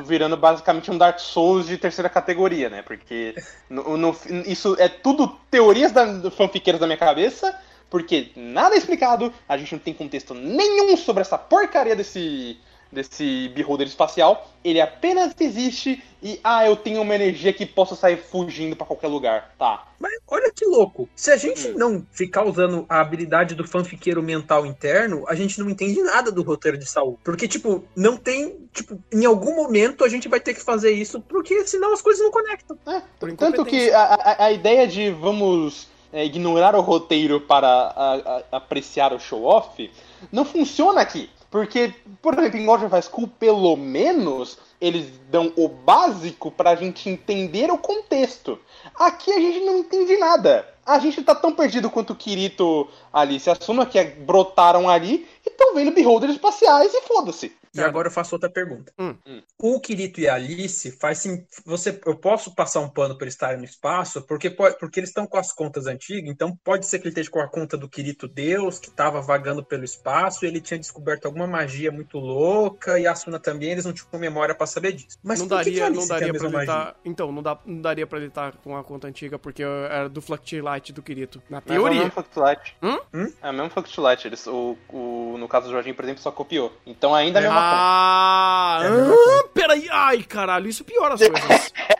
Virando basicamente um Dark Souls de terceira categoria, né? Porque no- no- isso é tudo teorias da, fanfiqueiras da minha cabeça, porque nada é explicado, a gente não tem contexto nenhum sobre essa porcaria desse, desse beholder espacial. Ele apenas existe e, ah, eu tenho uma energia que posso sair fugindo pra qualquer lugar. Tá. Mas olha que louco. Se a gente Hum. não ficar usando a habilidade do fanfiqueiro mental interno, a gente não entende nada do roteiro de Saul. Porque, tipo, não tem. Tipo, em algum momento a gente vai ter que fazer isso, porque senão as coisas não conectam. É, Por tanto incompetência. que a, a, a ideia de vamos é, ignorar o roteiro para a- a- apreciar o show-off não funciona aqui. Porque, por exemplo, em God of High School, pelo menos, eles dão o básico pra gente entender o contexto. Aqui a gente não entende nada. A gente tá tão perdido quanto o Kirito, Alice e Asuna, que brotaram ali e estão vendo beholders espaciais e foda-se. E agora eu faço outra pergunta. Hum. O Kirito e a Alice faz sim. Você, eu posso passar um pano por eles estarem no espaço, porque, pode- porque eles estão com as contas antigas, então pode ser que ele esteja com a conta do Kirito Deus, que estava vagando pelo espaço, e ele tinha descoberto alguma magia muito louca, e a Asuna também, eles não tinham memória pra saber disso. Mas não por que que daria, a não Alice tem a daria pra mesma ele magia? tá, Então, não, dá, não daria pra ele estar com a conta antiga, porque era do Fluctilight do Kirito. Na Mas É o teoria. mesmo Fluctulight. Hum? Hum? É o mesmo Fluctulight. Eles, o, o, no caso do Jorginho, por exemplo, só copiou. Então ainda é a mesma coisa. Ah, É ah, peraí. Ai, caralho, isso piora as coisas.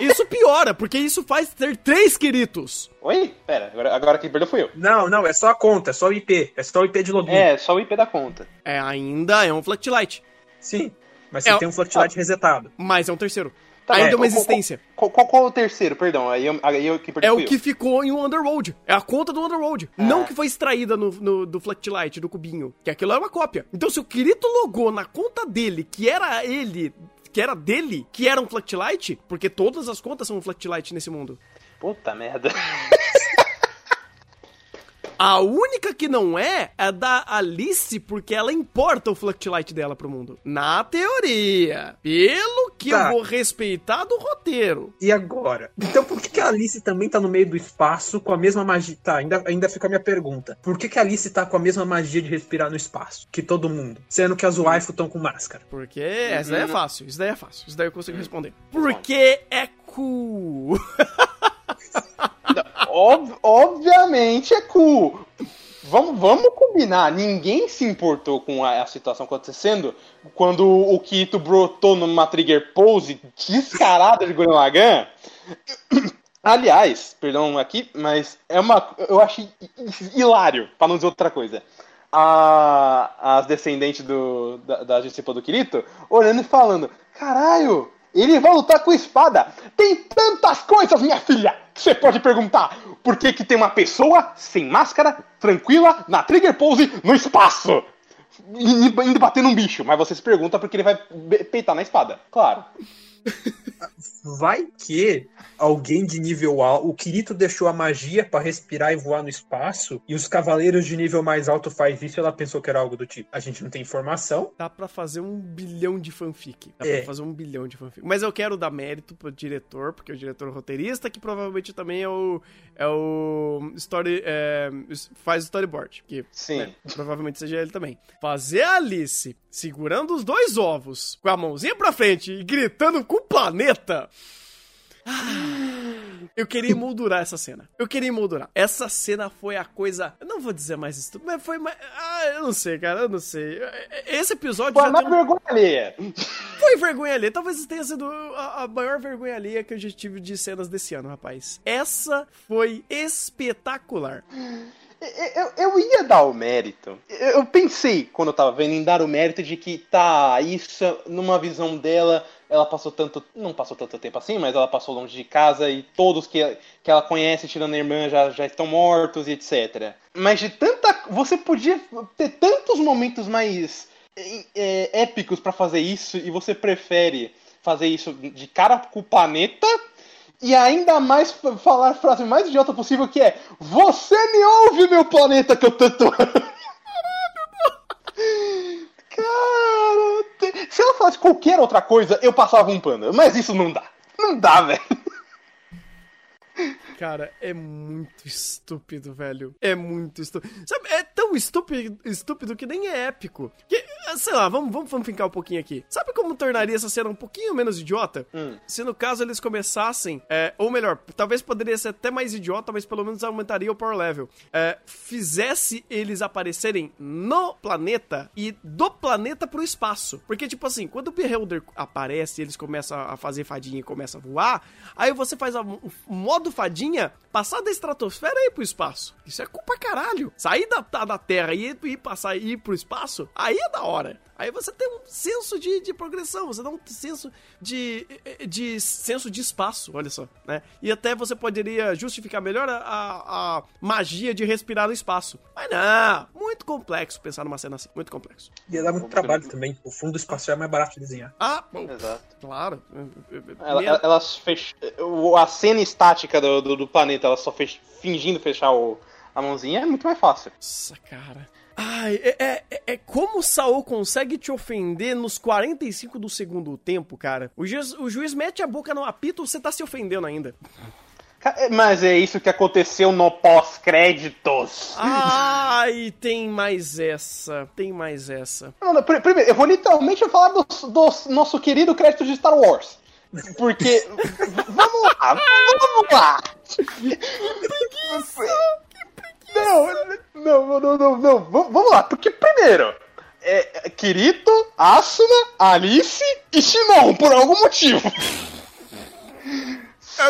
Isso piora, porque isso faz ter três Kiritos. Oi? Pera, agora, agora quem perdeu fui eu. Não, não, é só a conta, é só o IP. É só o IP de login. É, só o IP da conta. É, ainda é um Fluctilight, Sim. Mas você É, tem um Fluctulight resetado. mas é um terceiro. Tá, ainda é, é uma qual- existência. Qual, qual, qual é o terceiro? Perdão, aí eu, aí eu que perdi É o que ficou em um Underworld. É a conta do Underworld. Não que foi extraída no, no- do Fluctilight, do cubinho. Que aquilo é uma cópia. Então, se o Kirito logou na conta dele, que era ele, que era dele, que era um Fluctilight, porque todas as contas são um Fluctilight nesse mundo. Puta merda. A única que não é é a da Alice, porque ela importa o Fluctilight dela pro mundo. Na teoria. Pelo que Tá. eu vou respeitar do roteiro. E agora? Então por que, que a Alice também tá no meio do espaço com a mesma magia? Tá, ainda, ainda fica a minha pergunta. Por que, que a Alice tá com a mesma magia de respirar no espaço que todo mundo? Sendo que as waifu estão com máscara. Porque essa daí é fácil. Isso daí é fácil. Isso daí eu consigo responder. Porque é cool. Ob- obviamente é cool. Vamos, vamos combinar. Ninguém se importou com a, a situação acontecendo quando o Kito brotou numa trigger pose descarada de Gurren Lagann. Aliás, perdão aqui, mas é uma. Eu achei hilário, pra não dizer outra coisa. A, as descendentes do, da, da discípula do Kirito olhando e falando: Caralho, Ele vai lutar com espada. Tem tantas coisas, minha filha, você pode perguntar. Por que, que tem uma pessoa sem máscara, tranquila, na trigger pose, no espaço? Indo bater num bicho. Mas você se pergunta porque ele vai peitar na espada. Claro. Vai que alguém de nível alto. O Kirito deixou a magia pra respirar e voar no espaço. E os cavaleiros de nível mais alto faz isso e ela pensou que era algo do tipo. A gente não tem informação. Dá pra fazer um bilhão de fanfic. Dá É. pra fazer um bilhão de fanfic. Mas eu quero dar mérito pro diretor, porque o diretor roteirista, que provavelmente também é o. É o. Story. é, faz storyboard. Que Sim. né, provavelmente seja ele também. Fazer a Alice segurando os dois ovos, com a mãozinha pra frente e gritando com o planeta. Eu queria emoldurar essa cena. Eu queria emoldurar. Essa cena foi a coisa. Eu não vou dizer mais estúpida, mas foi mais. Ah, eu não sei, cara. Eu não sei. Esse episódio tem um- vergonha alheia. foi vergonha alheia. Talvez tenha sido a, a maior vergonha alheia que eu já tive de cenas desse ano, rapaz. Essa foi espetacular. Eu, eu ia dar o mérito. Eu, eu pensei, quando eu tava vendo, em dar o mérito de que, tá, isso, numa visão dela, ela passou tanto. Não passou tanto tempo assim, mas ela passou longe de casa e todos que, que ela conhece, tirando a irmã, já, já estão mortos e etc. Mas de tanta. Você podia ter tantos momentos mais é, épicos pra fazer isso e você prefere fazer isso de cara com o planeta e ainda mais falar a frase mais idiota possível que é Você me ouve, meu planeta, que eu tanto amo." Cara, te- se ela falasse qualquer outra coisa, eu passava um pano. Mas isso não dá. Não dá, velho. Cara, é muito estúpido, velho. É muito estúpido. Sabe, é tão estúpido, estúpido que nem é épico. Que, sei lá, vamos, vamos fanficar um pouquinho aqui. Sabe como tornaria essa cena um pouquinho menos idiota? Hum. Se no caso eles começassem, é, ou melhor, talvez poderia ser até mais idiota, mas pelo menos aumentaria o power level. É, fizesse eles aparecerem no planeta e do planeta pro espaço. Porque, tipo assim, quando o Beholder aparece e eles começam a fazer fadinha e começam a voar, aí você faz a- o modo fadinha passar da estratosfera e ir pro espaço. Isso é culpa caralho. Sair da, da, da Terra e ir, ir passar e ir pro espaço, aí é da hora. Aí você tem um senso de, de progressão, você dá um senso de, de senso de espaço, olha só, né? E até você poderia justificar melhor a, a, a magia de respirar no espaço. Mas não, muito complexo pensar numa cena assim, muito complexo. Ia dar muito trabalho também. O fundo espacial é mais barato de desenhar. Ah, bom, Exato. claro. Ela, ela- fech... o- A cena estática do, do, do planeta, ela só fech... fingindo fechar o... a mãozinha, é muito mais fácil. Nossa, cara. Ai, é, é, é- é como o Saul consegue te ofender nos 45 do segundo tempo, cara. O juiz, o juiz mete a boca no apito, você tá se ofendendo ainda. Ca- Mas é isso que aconteceu no pós-créditos. Ai, tem mais essa. Tem mais essa. Não, não, pr- Primeiro, eu vou literalmente falar do, do nosso querido crédito de Star Wars. Porque. vamos lá! Vamos lá! Não, não, não, não, não, v- vamos lá, porque primeiro. É, Kirito, Asuna, Alice e Shimon, por algum motivo.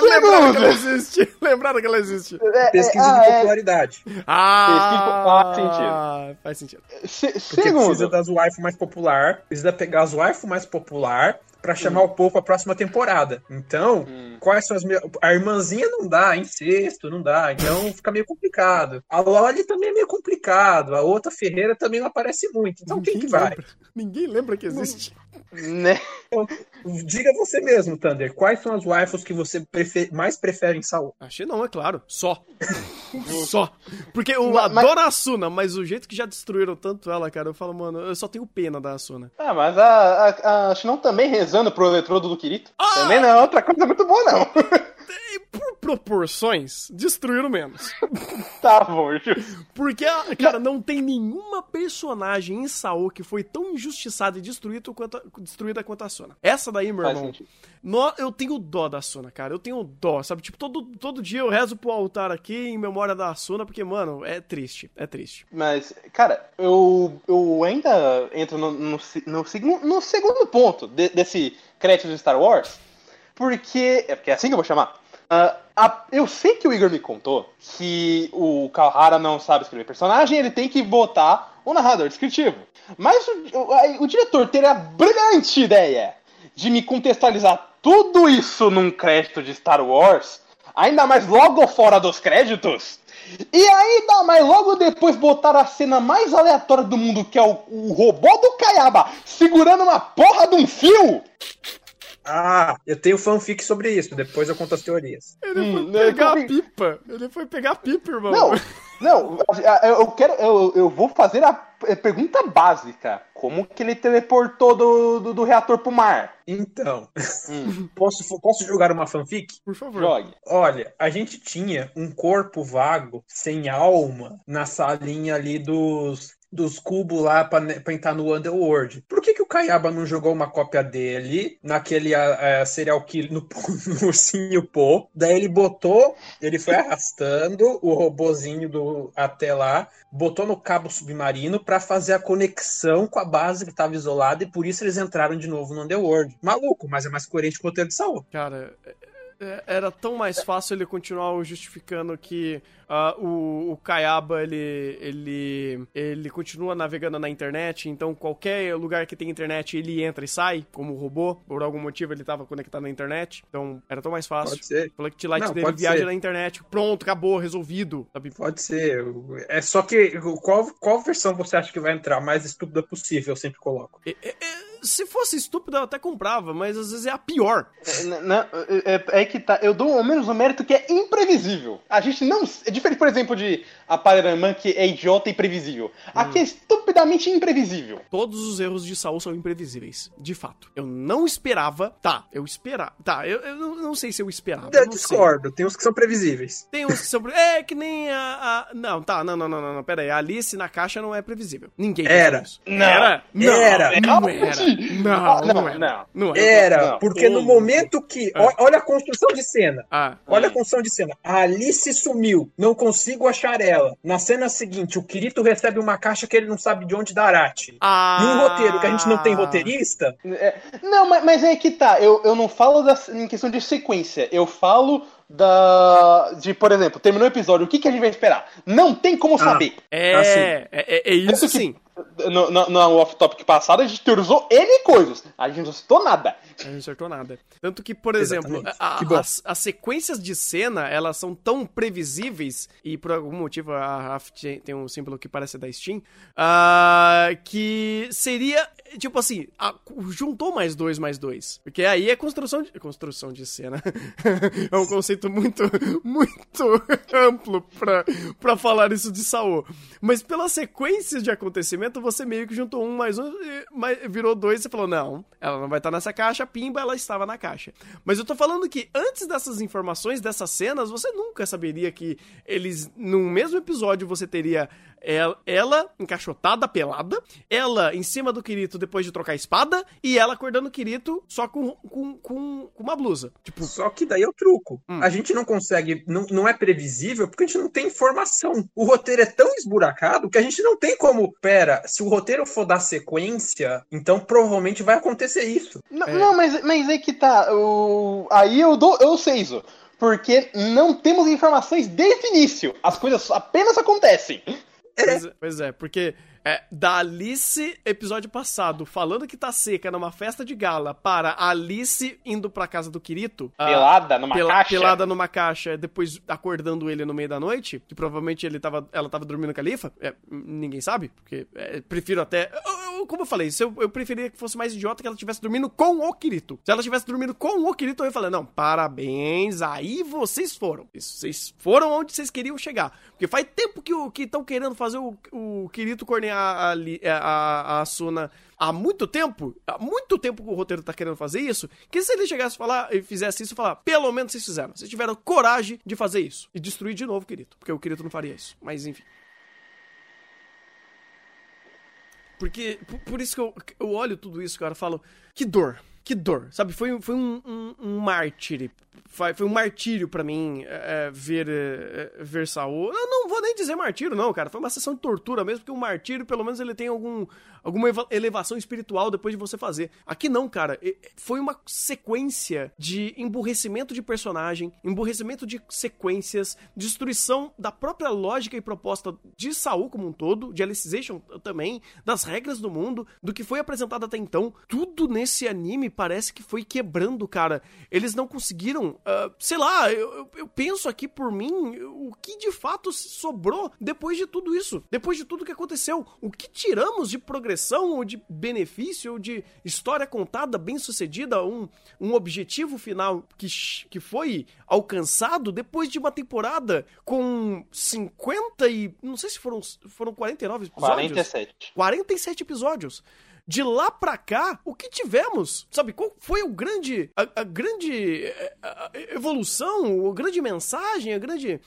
Lembraram que ela existe. Lembraram que ela existe. é, Pesquisa é, de é, popularidade. Ah, faz sentido. se- Porque segundo, precisa das waifu mais popular, precisa pegar as waifu mais popular pra chamar o povo pra próxima temporada. Então, quais são as minhas... A irmãzinha não dá, incesto, não dá, então fica meio complicado. A Loli também é meio complicado, a outra Ferreira também não aparece muito. Então quem que vai? lembra. Ninguém lembra que existe. né? Diga você mesmo, Thunder, quais são as waifus que você prefe- mais prefere em Saul? Achei não, é claro. Só. só. Porque eu Mas- mas- adoro a Asuna, mas o jeito que já destruíram tanto ela, cara, eu falo, mano, eu só tenho pena da Asuna. Ah, mas a, a, a Shinon também rezando pro eletrodo do Kirito. Também não é outra coisa muito boa, não. E por proporções, destruíram menos. tá bom, justo. Porque, ah, cara, não tem nenhuma personagem em Saul que foi tão injustiçada e destruída quanto, destruída quanto a Sona. Essa daí, meu Faz irmão. nó- eu tenho dó da Sona, cara. Eu tenho dó, sabe? Tipo, todo, todo dia eu rezo pro altar aqui em memória da Sona, porque, mano, é triste. É triste. Mas, cara, eu, eu ainda entro no, no, no, segu- no segundo ponto de- desse crédito de Star Wars, porque. É porque é assim que eu vou chamar. Ah, a- eu sei que o Igor me contou que o Kawahara não sabe escrever personagem, ele tem que botar o narrador descritivo. Mas o, o- o diretor teve a brilhante ideia de me contextualizar tudo isso num crédito de Star Wars, ainda mais logo fora dos créditos, e ainda mais logo depois botaram a cena mais aleatória do mundo, que é o, o robô do Kayaba segurando uma porra de um fio. Ah, eu tenho fanfic sobre isso, depois eu conto as teorias. Ele Hum, foi pegar eu- a pipa. Ele foi pegar a pipa, irmão. Não, não, eu eu quero. Eu, eu vou fazer a pergunta básica. Como que ele teleportou do, do, do reator pro mar? Então, Hum, posso, posso jogar uma fanfic? Por favor. jogue. Olha, a gente tinha um corpo vago, sem alma, na salinha ali dos, dos cubos lá pra, ne- pra entrar no Underworld. Por que, que o Kayaba não jogou uma cópia dele naquele ah, eh, serial killer, no, no ursinho Pô? Daí ele botou, ele foi arrastando o robozinho do, até lá, botou no cabo submarino pra fazer a conexão com a base que tava isolada e por isso eles entraram de novo no Underworld. Maluco, mas é mais coerente com o roteiro de Saul. Cara, é- é- era tão mais fácil ele continuar justificando que ah, o, o Kayaba, ele, ele, ele continua navegando na internet, então qualquer lugar que tem internet ele entra e sai, como robô, por algum motivo ele estava conectado na internet, então era tão mais fácil. Pode ser. O Light Não, dele viaja ser. na internet, pronto, acabou, resolvido. Sabe? Pode ser. É só que qual, qual versão você acha que vai entrar? Mais estúpida possível, eu sempre coloco. É- é- é- se fosse estúpido, eu até comprava, mas às vezes é a pior. É, n- é, é que tá. Eu dou ao menos o mérito que é imprevisível. A gente não. É diferente, por exemplo, de a Spider-Man, que é idiota e previsível. Aqui é estupidamente imprevisível. Todos os erros de Saul são imprevisíveis, de fato. Eu não esperava. Tá, eu esperava. Tá, eu, eu não- sei se eu esperava. Eu não sei. discordo, tem uns que são previsíveis. Tem uns que são. É que nem a. a- Não, tá, não, não, não, não, não. Pera aí. A Alice na caixa não é previsível. Ninguém Era. Não. Era? Não, Era. Não era. Não, não, Não, era. não. Não era. Era, Não. porque no Hum. momento que. É. ó- Olha a construção de cena. Ah, Olha a Hum. construção de cena. A Alice sumiu. Não consigo achar ela. Na cena seguinte, o Kirito recebe uma caixa que ele não sabe de onde dar arte. ah. E um roteiro que a gente não tem roteirista. É, não, mas, mas é que tá. Eu, eu não falo da, em questão de sequência. Eu falo da. De, por exemplo, terminou o episódio, o que, que a gente vai esperar? Não tem como saber. É, Assim. é, é, é isso que- sim. No, no, no off-topic passado, a gente teorizou N coisas. A gente não citou nada. A gente não acertou nada. Tanto que, por exemplo, a- Que as, as sequências de cena, elas são tão previsíveis, e por algum motivo a Raf tem um símbolo que parece da Steam, ah, que seria, tipo assim, a- juntou mais dois, mais dois. Porque aí é construção de, construção de cena. é um conceito muito, muito amplo pra, pra falar isso de Saô. Mas pelas sequências de você meio que juntou um mais um, mais- virou dois e você falou, não, ela não vai estar nessa caixa, pimba, ela estava na caixa. Mas eu tô falando que antes dessas informações, dessas cenas, você nunca saberia que eles, num mesmo episódio, você teria ela, ela encaixotada, pelada, ela em cima do Kirito depois de trocar a espada, e ela acordando o Kirito só com, com, com, com uma blusa. Tipo, Só que daí é o truco. Hum. A gente não consegue, não, não é previsível porque a gente não tem informação. O roteiro é tão esburacado que a gente não tem como. Pera, se o roteiro for da sequência, então provavelmente vai acontecer isso. Não, É. não, mas, mas é que tá. O... Aí eu dou, eu sei isso. Porque não temos informações desde o início. As coisas apenas acontecem. Pois é, pois é, porque é, da Alice, episódio passado, falando que tá seca numa festa de gala, para a Alice indo pra casa do Kirito. ah, Pelada numa caixa. Pelada numa caixa, depois acordando ele no meio da noite, que provavelmente ele tava, ela tava dormindo com a Califa. É, ninguém sabe, porque é, prefiro até. Como eu falei, se eu, eu preferia que fosse mais idiota que ela estivesse dormindo com o Kirito. Se ela estivesse dormindo com o Kirito, eu ia falar: não, parabéns, aí vocês foram. Vocês foram onde vocês queriam chegar. Porque faz tempo que estão querendo fazer o, o Kirito cornear a, a, a, a Asuna há muito tempo, há muito tempo que o roteiro tá querendo fazer isso, que se ele chegasse a falar e fizesse isso, falar, pelo menos vocês fizeram. Vocês tiveram coragem de fazer isso. E destruir de novo o Kirito. Porque o Kirito não faria isso. Mas enfim. Porque, por, por isso que eu, eu olho tudo isso, cara, falo, que dor, que dor, sabe? Foi, foi um, um, um mártir foi, um martírio pra mim é, é, ver, é, ver Saul. Eu não vou nem dizer martírio, não, cara. Foi uma sessão de tortura mesmo, porque o martírio, pelo menos, ele tem algum, alguma elevação espiritual depois de você fazer. Aqui não, cara. Foi uma sequência de emburrecimento de personagem, emburrecimento de sequências, destruição da própria lógica e proposta de Saul como um todo, de Alicization também, das regras do mundo, do que foi apresentado até então. Tudo nesse anime parece que foi quebrando, cara. Eles não conseguiram, uh, sei lá, eu, eu penso aqui por mim, o que de fato sobrou depois de tudo isso, depois de tudo que aconteceu, o que tiramos de progressão ou de benefício ou de história contada bem sucedida, um, um objetivo final que, que foi alcançado depois de uma temporada com 50 e. Não sei se foram, foram 49 episódios. 47. 47 episódios. De lá pra cá, o que tivemos? Sabe, qual foi o grande. a, a grande eh, a, a evolução, a grande mensagem, a grande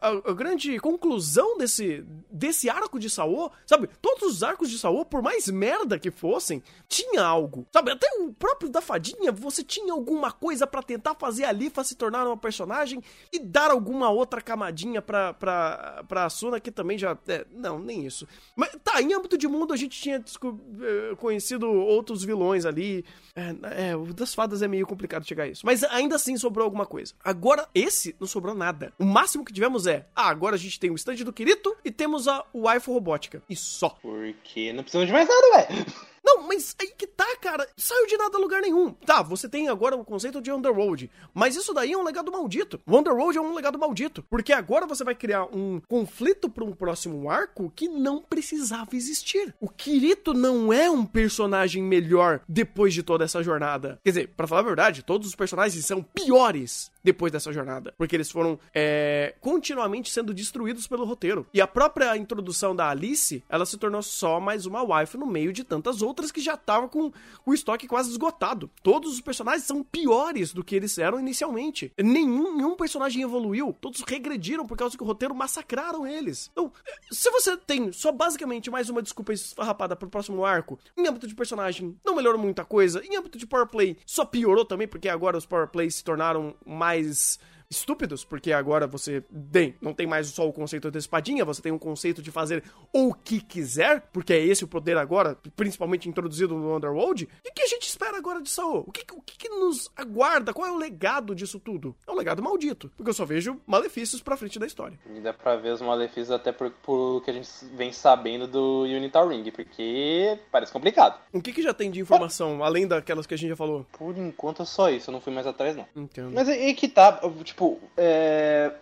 a, a, grande conclusão desse, desse arco de Saô, sabe? Todos os arcos de Saô, por mais merda que fossem, tinha algo. Sabe? Até o próprio da fadinha, você tinha alguma coisa para tentar fazer a Lifa se tornar uma personagem e dar alguma outra camadinha pra, pra, pra Asuna, que também já. É, não, nem isso. Mas tá, em âmbito de mundo a gente tinha eh, conhecido outros vilões ali. É, é, o das fadas é meio complicado chegar a isso. Mas ainda assim sobrou alguma coisa. Agora, esse não sobrou nada. O máximo que tivemos é, ah, agora a gente tem o stand do Kirito e temos a Waifu Robótica. E só. Porque não precisamos de mais nada, velho. Não, mas aí que tá, cara. Saiu de nada lugar nenhum. Tá, você tem agora o conceito de Underworld. Mas isso daí é um legado maldito. O Underworld é um legado maldito. Porque agora você vai criar um conflito para um próximo arco que não precisava existir. O Kirito não é um personagem melhor depois de toda essa jornada. Quer dizer, para falar a verdade, todos os personagens são piores depois dessa jornada. Porque eles foram é, continuamente sendo destruídos pelo roteiro. E a própria introdução da Alice, ela se tornou só mais uma wife no meio de tantas outras outras que já estavam com o estoque quase esgotado. Todos os personagens são piores do que eles eram inicialmente. Nenhum, nenhum personagem evoluiu. Todos regrediram por causa que o roteiro massacraram eles. Então, se você tem só basicamente mais uma desculpa esfarrapada pro próximo arco, em âmbito de personagem, não melhorou muita coisa. Em âmbito de power play, só piorou também, porque agora os power plays se tornaram mais estúpidos, porque agora você tem, não tem mais só o conceito da espadinha, você tem um conceito de fazer o que quiser, porque é esse o poder agora, principalmente introduzido no Underworld. E o que a gente espera agora de Saul? O que, o que, que nos aguarda? Qual é o legado disso tudo? É um legado maldito, porque eu só vejo malefícios pra frente da história. E dá pra ver os malefícios até por, por que a gente vem sabendo do Unital Ring, porque parece complicado. O que, que já tem de informação, além daquelas que a gente já falou? Por enquanto é só isso, eu não fui mais atrás não. Entendo. Mas aí que tá, tipo, tipo, é,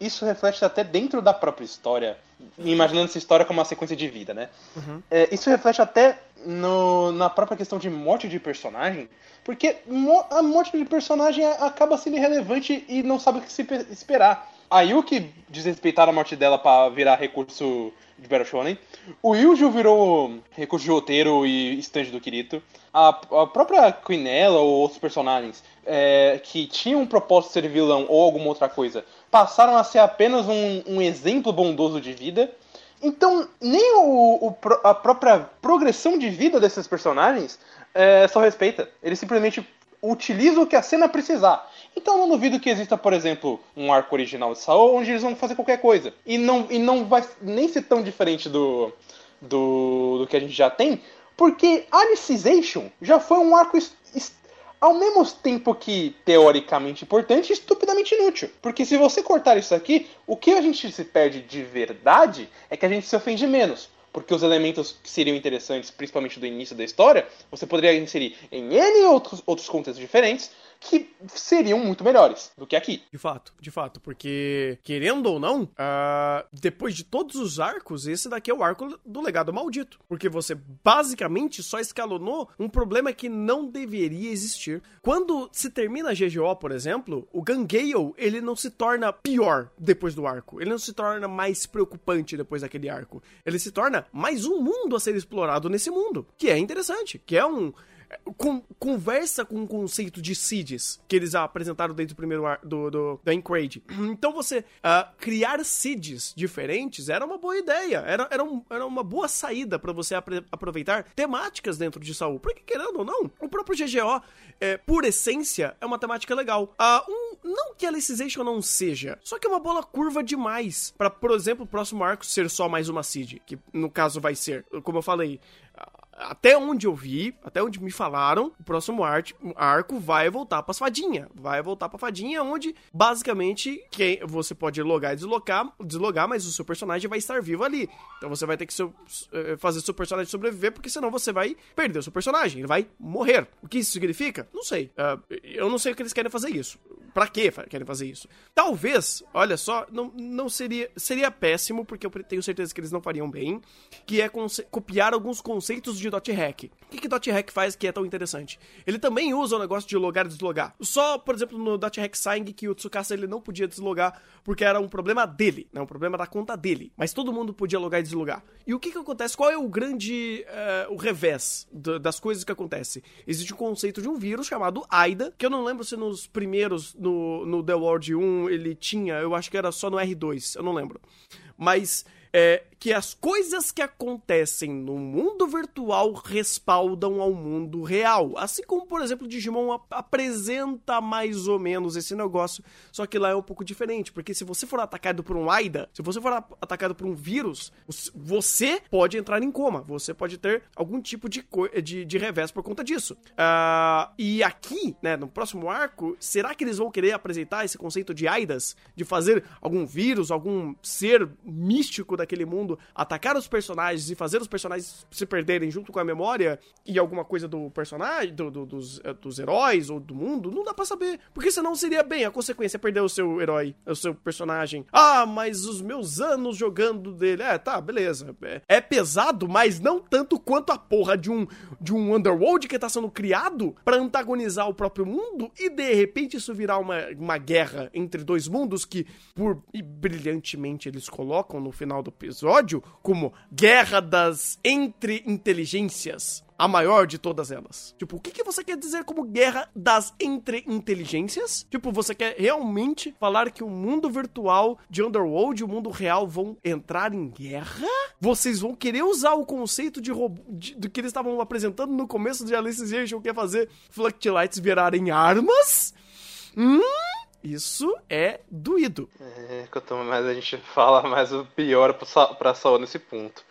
isso reflete até dentro da própria história, imaginando essa história como uma sequência de vida, né? Uhum. É, isso reflete até no, na própria questão de morte de personagem, porque a morte de personagem acaba sendo irrelevante e não sabe o que se esperar. A Yuki desrespeitaram a morte dela para virar recurso de Battle Shonen. O Yuji virou recurso de roteiro e stand do Kirito. A, a própria Quinella ou outros personagens é, que tinham um propósito de ser vilão ou alguma outra coisa passaram a ser apenas um, um exemplo bondoso de vida. Então, nem o, o, a própria progressão de vida desses personagens é, só respeita. Eles simplesmente utilizam o que a cena precisar. Então não duvido que exista, por exemplo, um arco original de Saul onde eles vão fazer qualquer coisa. E não, e não vai nem ser tão diferente do, do, do que a gente já tem, porque Alicization já foi um arco ao mesmo tempo que teoricamente importante, estupidamente inútil. Porque se você cortar isso aqui, o que a gente se perde de verdade é que a gente se ofende menos porque os elementos que seriam interessantes, principalmente do início da história, você poderia inserir em N outros, outros contextos diferentes, que seriam muito melhores do que aqui. De fato, de fato, porque querendo ou não, uh, depois de todos os arcos, esse daqui é o arco do legado maldito, porque você basicamente só escalonou um problema que não deveria existir. Quando se termina a GGO, por exemplo, o Gangale, ele não se torna pior depois do arco, ele não se torna mais preocupante depois daquele arco. Ele se torna mais um mundo a ser explorado nesse mundo, que é interessante, que é um com, conversa com o conceito de seeds que eles apresentaram desde o primeiro ar, do, do, da. Então você uh, criar seeds diferentes era uma boa ideia, era, era, um, era uma boa saída para você aproveitar temáticas dentro de Saul. Porque querendo ou não, o próprio GGO, é, por essência, é uma temática legal. Uh, um, não que a Alicization não seja, só que é uma bola curva demais para, por exemplo, o próximo arco ser só mais uma seed, que no caso vai ser, como eu falei, até onde eu vi, até onde me falaram, o próximo arco vai voltar pra fadinha. Vai voltar pra fadinha, onde basicamente quem, você pode logar e deslocar, deslogar, mas o seu personagem vai estar vivo ali. Então você vai ter que seu, eh, fazer seu personagem sobreviver, porque senão você vai perder o seu personagem. Ele vai morrer. O que isso significa? Não sei. Uh, eu não sei o que eles querem fazer isso. Pra que querem fazer isso? Talvez, olha só, não, não seria. Seria péssimo, porque eu tenho certeza que eles não fariam bem. Que é copiar alguns conceitos de Dot Hack. O que, que Hack faz que é tão interessante? Ele também usa o negócio de logar e deslogar. Só, por exemplo, no Hack Sang, que o Tsukasa ele não podia deslogar porque era um problema dele, né? Um problema da conta dele. Mas todo mundo podia logar e deslogar. E o que que acontece? Qual é o grande. Uh, o revés das coisas que acontecem? Existe um conceito de um vírus chamado AIDA, que eu não lembro se nos primeiros, no, no The World 1 ele tinha, eu acho que era só no R2, eu não lembro. Mas é, que as coisas que acontecem no mundo virtual respaldam ao mundo real. Assim como, por exemplo, Digimon ap apresenta mais ou menos esse negócio, só que lá é um pouco diferente, porque se você for atacado por um AIDA, se você for atacado por um vírus, você pode entrar em coma, você pode ter algum tipo de, de, de revés por conta disso. Uh, e aqui, né, no próximo arco, será que eles vão querer apresentar esse conceito de AIDAS, de fazer algum vírus, algum ser místico daquele mundo, atacar os personagens e fazer os personagens se perderem junto com a memória e alguma coisa do personagem, do, do, dos, eh, dos heróis ou do mundo, não dá para saber. Porque senão seria bem a consequência perder o seu herói, o seu personagem. Ah, mas os meus anos jogando dele. É, tá, beleza. É, é pesado, mas não tanto quanto a porra de um, de um Underworld que tá sendo criado para antagonizar o próprio mundo e de repente isso virar uma, uma guerra entre dois mundos que, por brilhantemente eles colocam no final do episódio como Guerra das Entre Inteligências. A maior de todas elas. Tipo, o que, que você quer dizer como guerra das entre inteligências? Tipo, você quer realmente falar que o mundo virtual de Underworld e o mundo real vão entrar em guerra? Vocês vão querer usar o conceito de robô do que eles estavam apresentando no começo de Alicization, que é fazer Fluctilights virarem armas? Hum? Isso é doído. É, quanto mais a gente fala, mais o pior pra Saul nesse ponto.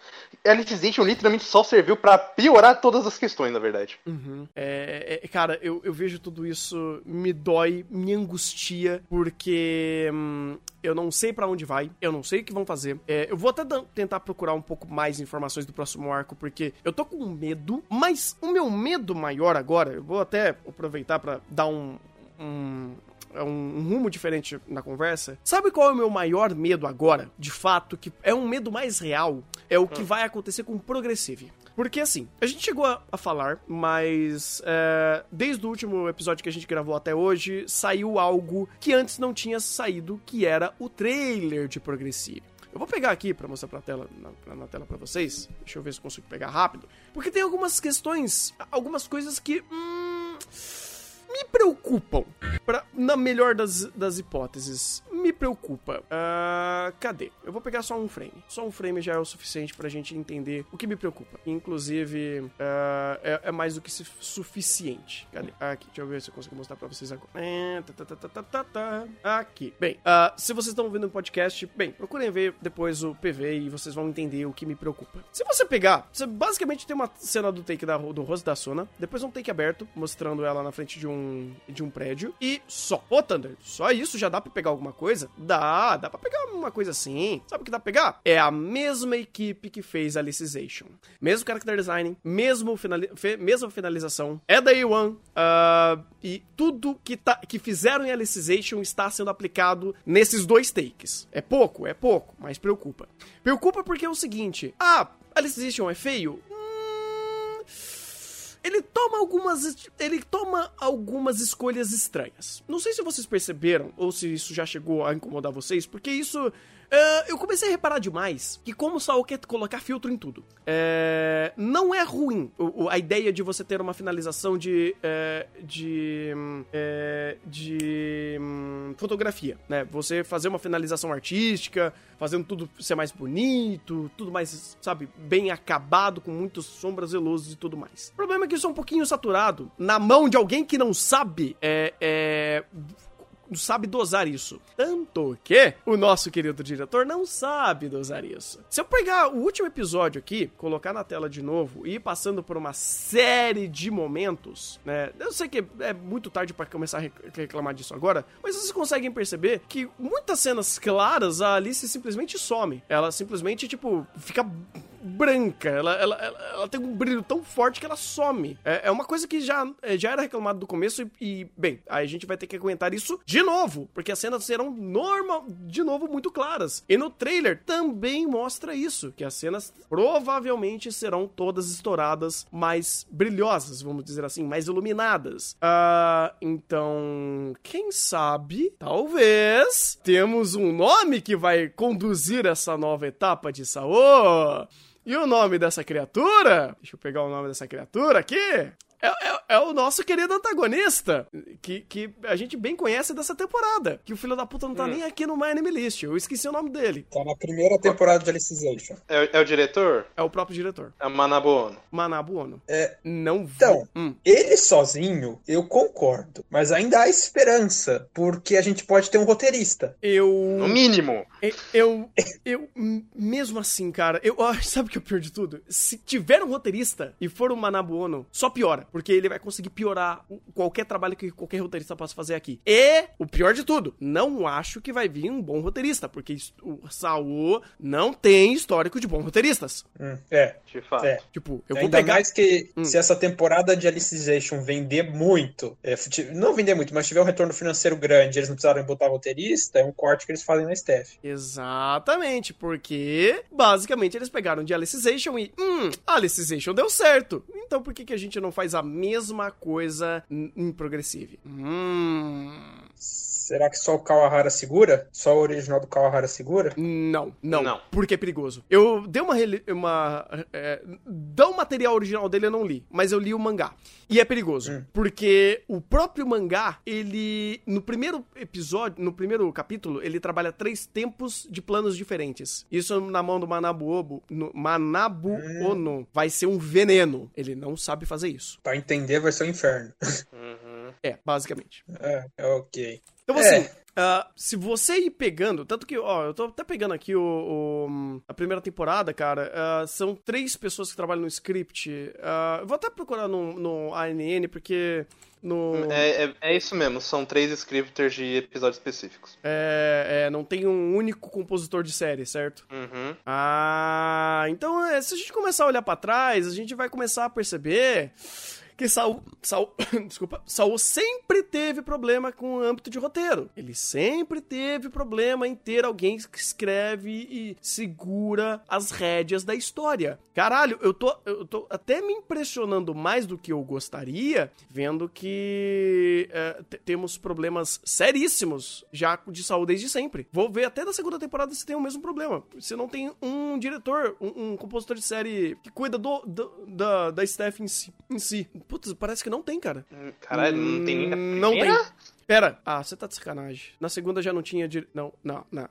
Alicization literalmente só serviu para piorar todas as questões, na verdade. Uhum. É, é, cara, eu, eu vejo tudo isso, me dói, me angustia, porque hum, eu não sei para onde vai, eu não sei o que vão fazer. É, eu vou até tentar procurar um pouco mais informações do próximo arco, porque eu tô com medo, mas o meu medo maior agora, eu vou até aproveitar para dar um, um, é um, um, rumo diferente na conversa. Sabe qual é o meu maior medo agora? De fato, que é um medo mais real. É o que vai acontecer com o Progressive. Porque assim, a gente chegou a, a falar, mas é, desde o último episódio que a gente gravou até hoje, saiu algo que antes não tinha saído, que era o trailer de Progressive. Eu vou pegar aqui para mostrar pra tela, na, na tela para vocês. Deixa eu ver se consigo pegar rápido. Porque tem algumas questões, algumas coisas que. Hum, me preocupam. Pra, na melhor das, das hipóteses, preocupa. Uh, cadê? Eu vou pegar só um frame. Só um frame já é o suficiente pra gente entender o que me preocupa. Inclusive, uh, é, é, mais do que suficiente. Cadê? Aqui, deixa eu ver se eu consigo mostrar pra vocês agora. É, tá, tá, tá, Aqui. Bem, uh, se vocês estão ouvindo o podcast, bem, procurem ver depois o PV e vocês vão entender o que me preocupa. Se você pegar, você basicamente tem uma cena do take da, do rosto da Sona, depois um take aberto, mostrando ela na frente de um, de um prédio, e só. Ô, Thunder, só isso já dá pra pegar alguma coisa? Dá, dá pra pegar uma coisa assim. Sabe o que dá pra pegar? É a mesma equipe que fez Alicization. Mesmo character design, mesmo finali mesma finalização. É da A1. Uh, e tudo que, tá, que fizeram em Alicization está sendo aplicado nesses dois takes. É pouco? É pouco, mas preocupa. Preocupa porque é o seguinte: ah, Alicization é feio? Ele toma algumas ele toma algumas escolhas estranhas. Não sei se vocês perceberam ou se isso já chegou a incomodar vocês, porque isso Uh, eu comecei a reparar demais que como o Saul quer colocar filtro em tudo. É, não é ruim a ideia de você ter uma finalização de é, de é, de hum, fotografia, né? Você fazer uma finalização artística, fazendo tudo ser mais bonito, tudo mais, sabe, bem acabado, com muitas sombras luzes e tudo mais. O problema é que isso é um pouquinho saturado na mão de alguém que não sabe é, é sabe dosar isso. Tanto que o nosso querido diretor não sabe dosar isso. Se eu pegar o último episódio aqui, colocar na tela de novo e ir passando por uma série de momentos, né? Eu sei que é muito tarde para começar a rec- reclamar disso agora, mas vocês conseguem perceber que muitas cenas claras a Alice simplesmente some. Ela simplesmente, tipo, fica branca. Ela, ela, ela, ela tem um brilho tão forte que ela some. É, é uma coisa que já, é, já era reclamado do começo e, e, bem, a gente vai ter que aguentar isso de novo, porque as cenas serão normal, de novo muito claras. E no trailer também mostra isso, que as cenas provavelmente serão todas estouradas, mais brilhosas, vamos dizer assim, mais iluminadas. Ah, então, quem sabe, talvez, temos um nome que vai conduzir essa nova etapa de Saô. E o nome dessa criatura? Deixa eu pegar o nome dessa criatura aqui. É, é- é o nosso querido antagonista, que, que a gente bem conhece dessa temporada. Que o filho da puta não tá nem aqui no My Anime List. Eu esqueci o nome dele. Tá na primeira temporada de Alicization. É, é o diretor? É o próprio diretor, É o Manabu Ono. Manabu Ono. É, Não vi. Então, Hum. ele sozinho, eu concordo. Mas ainda há esperança, porque a gente pode ter um roteirista. Eu. No mínimo. Eu, eu, eu- mesmo assim, cara, eu sabe o que é o pior de tudo? Se tiver um roteirista e for um Manabu Ono, só piora, porque ele vai conseguir piorar qualquer trabalho que qualquer roteirista possa fazer aqui. E o pior de tudo, não acho que vai vir um bom roteirista, porque o Saô não tem histórico de bons roteiristas. Hum, é, De fato. é. Tipo, eu vou Ainda pegar mais que Hum. se essa temporada de Alicization vender muito, é, não vender muito, mas tiver um retorno financeiro grande, eles não precisarem botar roteirista, é um corte que eles fazem na staff. Exatamente, porque basicamente eles pegaram de Alicization e, hum, Alicization deu certo. Então por que, que a gente não faz a mesma coisa em Progressive? Hum. Será que só o Kawahara segura? Só o original do Kawahara segura? Não, não, Não. porque é perigoso. Eu dei uma. uma é, dá o material original dele eu não li, mas eu li o mangá. E é perigoso, Hum. porque o próprio mangá, ele. No primeiro episódio, no primeiro capítulo, ele trabalha três tempos de planos diferentes. Isso na mão do Manabu Obo, no, Manabu Hum. Ono. Vai ser um veneno. Ele não sabe fazer isso. Pra entender, vai ser um inferno. Uhum. É, basicamente. É, ok. Então, É. ah, se você ir pegando, tanto que, ó, eu tô até pegando aqui o, o- a primeira temporada, cara, ah, são três pessoas que trabalham no script. Eu vou até procurar no, no ANN, porque no. É, é, é isso mesmo, são três scripters de episódios específicos. é, é, não tem um único compositor de série, certo? Uhum. Ah, então é, se a gente começar a olhar pra trás, a gente vai começar a perceber que Saul, Saul, desculpa, Saul sempre teve problema com o âmbito de roteiro. Ele sempre teve problema em ter alguém que escreve e segura as rédeas da história. Caralho, eu tô, eu tô até me impressionando mais do que eu gostaria, vendo que é, te- temos problemas seríssimos já de Saul desde sempre. Vou ver até na segunda temporada se tem o mesmo problema. Se não tem um diretor, um, um compositor de série que cuida do, do- da, da staff em si, em si. Putz, parece que não tem, cara. Caralho, não tem nem na Hum, Não tem. Pera. Ah, você tá de sacanagem. Na segunda já não tinha dire... Não, não, não.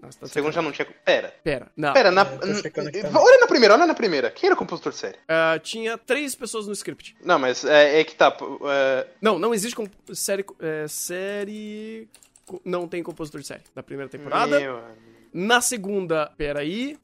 Nossa, tá Segundo já não tinha. Pera. Pera, não. Pera, na... É, também. olha na primeira, olha na primeira. Quem era o compositor de série? Ah, tinha três pessoas no script. Não, mas é, é que tá. é, Não, não existe com... série... é, série... Não tem compositor de série. Na primeira temporada. meu. Na segunda, peraí.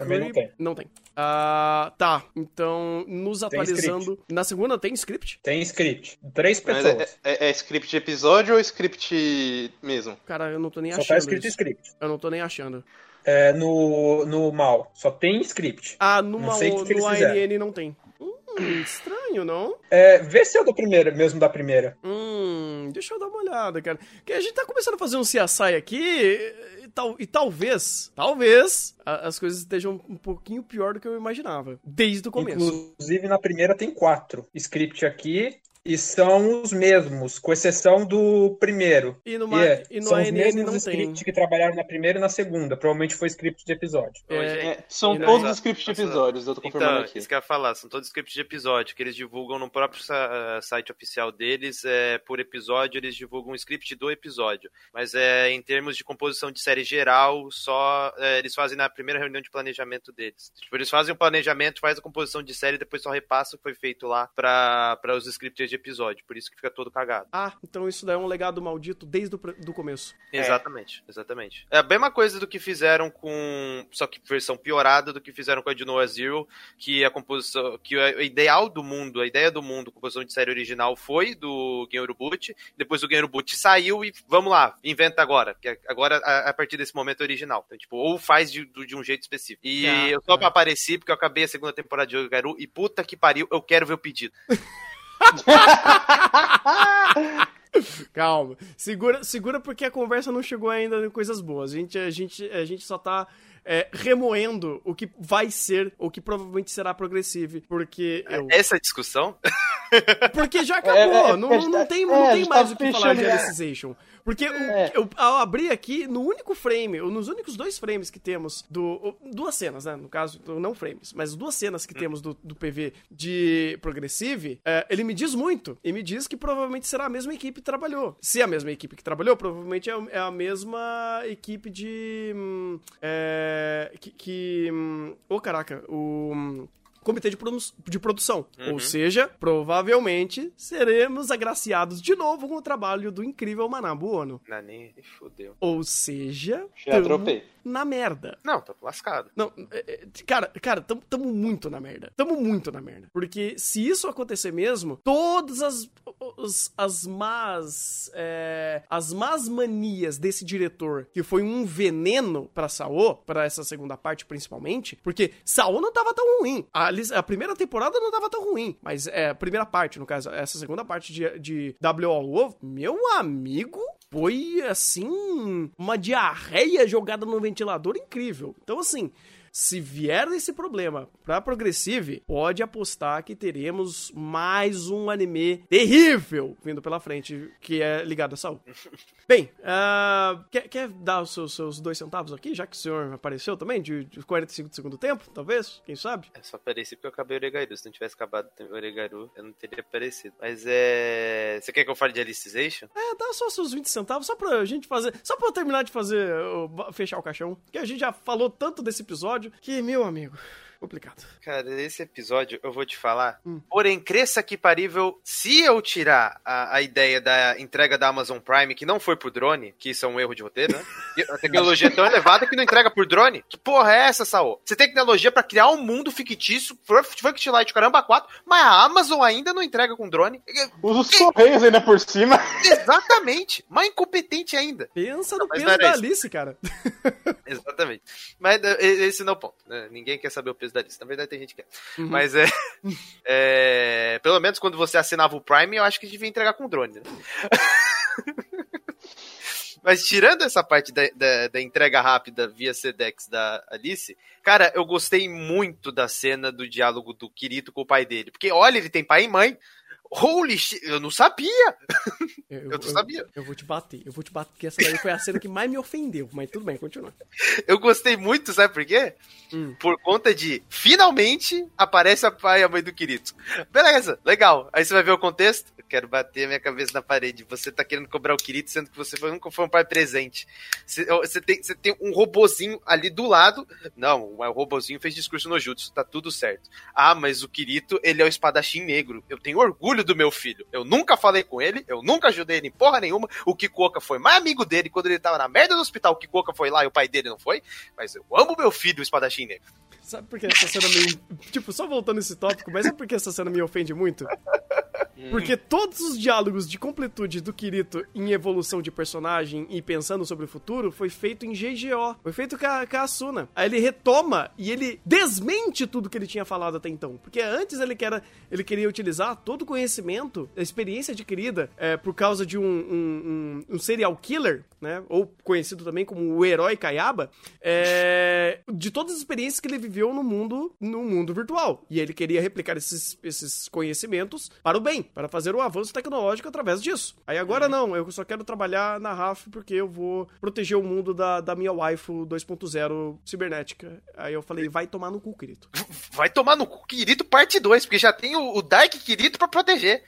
Também não tem. Não tem. Ah, tá. Então, nos atualizando. Na segunda tem script? Tem script. Três Mas pessoas. é, é- é script de episódio ou script mesmo? Cara, eu não tô nem Só tá achando. escrito isso. script. Eu não tô nem achando. É, no, no mal, só tem script. Ah, no, Não que no. ANN não tem. Hum, estranho, não? É, vê se é o da primeira, mesmo da primeira. Hum, deixa eu dar uma olhada, cara. Que a gente tá começando a fazer um CSI aqui e, tal, e talvez, talvez, a- as coisas estejam um pouquinho pior do que eu imaginava. Desde o começo. Inclusive, na primeira tem quatro script aqui e são os mesmos, com exceção do primeiro. E E é, e no são os ANN mesmos não tem. scripts que trabalharam na primeira e na segunda. Provavelmente foi script de episódio. É, É, são e não- todos os scripts de episódios, eu tô confirmando Então, aqui. isso que eu ia falar, são todos scripts de episódio, que eles divulgam no próprio sa- site oficial deles, é, por episódio, eles divulgam o script do episódio. Mas é, em termos de composição de série geral, só é, eles fazem na primeira reunião de planejamento deles. Tipo, eles fazem o planejamento, faz a composição de série, depois só repassa o que foi feito lá para os scripters de episódio, por isso que fica todo cagado. Ah, então isso daí é um legado maldito desde o do começo. Exatamente, exatamente. É a mesma coisa do que fizeram com. Só que versão piorada do que fizeram com a Genoa Zero, que a composição. que o ideal do mundo, a ideia do mundo, a composição de série original foi do Genro Boot, depois o Genro Boot saiu e vamos lá, inventa agora. Que agora, a, a partir desse momento, é original. Então, tipo, ou faz de, de um jeito específico. E Ah, eu só ah. apareci porque eu acabei a segunda temporada de Ogaru e puta que pariu, eu quero ver o pedido. Calma. Segura, segura porque a conversa não chegou ainda em coisas boas. A gente, a gente, a gente só tá é, remoendo o que vai ser, ou que provavelmente será progressivo. Porque eu. Essa discussão. Porque já acabou. É, é, não, é, não tem, é, não tem mais tá o que falar de é. Alicization. Porque o- É. eu, ao abrir aqui, no único frame, ou nos únicos dois frames que temos do. Duas cenas, né? No caso, do- não frames, mas duas cenas que temos do, do PV de Progressive, é, ele me diz muito. E me diz que provavelmente será a mesma equipe que trabalhou. Se é a mesma equipe que trabalhou, provavelmente é, é a mesma equipe de. hum, é, que. hum, Ô, caraca, o. Comitê de, produ- de produção. Ou seja, provavelmente seremos agraciados de novo com o trabalho do incrível Manabu Ono. Nem fodeu. Ou seja, Já tamo tropei. Na merda. Não, tô lascado. Não, é, é, cara, cara, tamo, tamo muito na merda. Tamo muito na merda. Porque se isso acontecer mesmo, todas as, os- as más. é, as más manias desse diretor, que foi um veneno pra Saô, pra essa segunda parte principalmente, porque Saô não tava tão ruim. A, a primeira temporada não tava tão ruim, mas é, a primeira parte, no caso, essa segunda parte de, de W.O. Wolf, meu amigo, foi assim, uma diarreia jogada no ventilador incrível. Então, assim. Se vier esse problema pra Progressive, pode apostar que teremos mais um anime terrível vindo pela frente, que é ligado à saúde. Bem, ah, quer, quer dar os seus, seus dois centavos aqui, já que o senhor apareceu também, de, de 45 do segundo tempo, talvez? Quem sabe? É só apareci porque eu acabei o Oregaru. Se não tivesse acabado o Oregaru, eu não teria aparecido. Mas é. Você quer que eu fale de Alicization? É, dá só seus 20 centavos, só pra gente fazer. Só pra eu terminar de fazer. fechar o caixão. Que a gente já falou tanto desse episódio que, meu amigo, complicado. Cara, esse episódio eu vou te falar. Porém, cresça que parível, se eu tirar a, a ideia da entrega da Amazon Prime, que não foi por drone, que isso é um erro de roteiro, né? E A tecnologia é tão elevada que não entrega por drone. Que porra é essa, Saô? Você tem tecnologia pra criar um mundo fictício, Funct Light caramba 4, mas a Amazon ainda não entrega com drone. Usa os correios ainda por cima. Exatamente. Mais incompetente ainda. Pensa no peso da isso. Alice, cara. Exatamente. Mas eh, esse não é o ponto. né? Ninguém quer saber o peso da lista. Na verdade, tem gente que quer. Uhum. Mas é, é, Pelo menos quando você assinava o Prime, eu acho que devia entregar com drone. Né? Mas tirando essa parte da, da, da entrega rápida via Sedex da Alice, cara, eu gostei muito da cena do diálogo do Kirito com o pai dele. Porque, olha, ele tem pai e mãe. Holy shit, eu não sabia! Eu, Eu não sabia. Eu vou te bater, eu vou te bater, porque essa daí foi a cena que mais me ofendeu. Mas tudo bem, continua. Eu gostei muito, sabe por quê? Hum. Por conta de, finalmente, aparece a pai e a mãe do Kirito. Beleza, legal. Aí você vai ver o contexto. Eu quero bater minha cabeça na parede. Você tá querendo cobrar o Kirito, sendo que você foi- nunca foi um pai presente. Você, você tem, você tem um robozinho ali do lado. Não, o robozinho fez discurso no Jutsu, tá tudo certo. Ah, mas o Kirito, ele é o espadachim negro. Eu tenho orgulho do meu filho. Eu nunca falei com ele, eu nunca ajudei ele em porra nenhuma. O Kikoka foi mais amigo dele quando ele tava na merda do hospital. O Kikoka foi lá e o pai dele não foi. Mas eu amo meu filho, o espadachim negro. Sabe por que essa cena me. Tipo, só voltando nesse tópico, mas sabe por que essa cena me ofende muito? Porque todos os diálogos de completude do Kirito em evolução de personagem e pensando sobre o futuro foi feito em GGO. Foi feito com a, com a Asuna. Aí ele retoma e ele desmente tudo que ele tinha falado até então. Porque antes ele, quer, ele queria utilizar todo o conhecimento, a experiência adquirida é, por causa de um, um, um- um serial killer, né? Ou conhecido também como o herói Kayaba, é, de todas as experiências que ele viveu no mundo, no mundo virtual. E ele queria replicar esses, esses conhecimentos para o bem, para fazer o avanço tecnológico através disso. Aí agora não, eu só quero trabalhar na RAF porque eu vou proteger o mundo da, da minha waifu 2.0 cibernética. Aí eu falei, vai tomar no cu, querido. Vai tomar no cu Kirito parte 2, porque já tem o, o Dark Kirito pra proteger.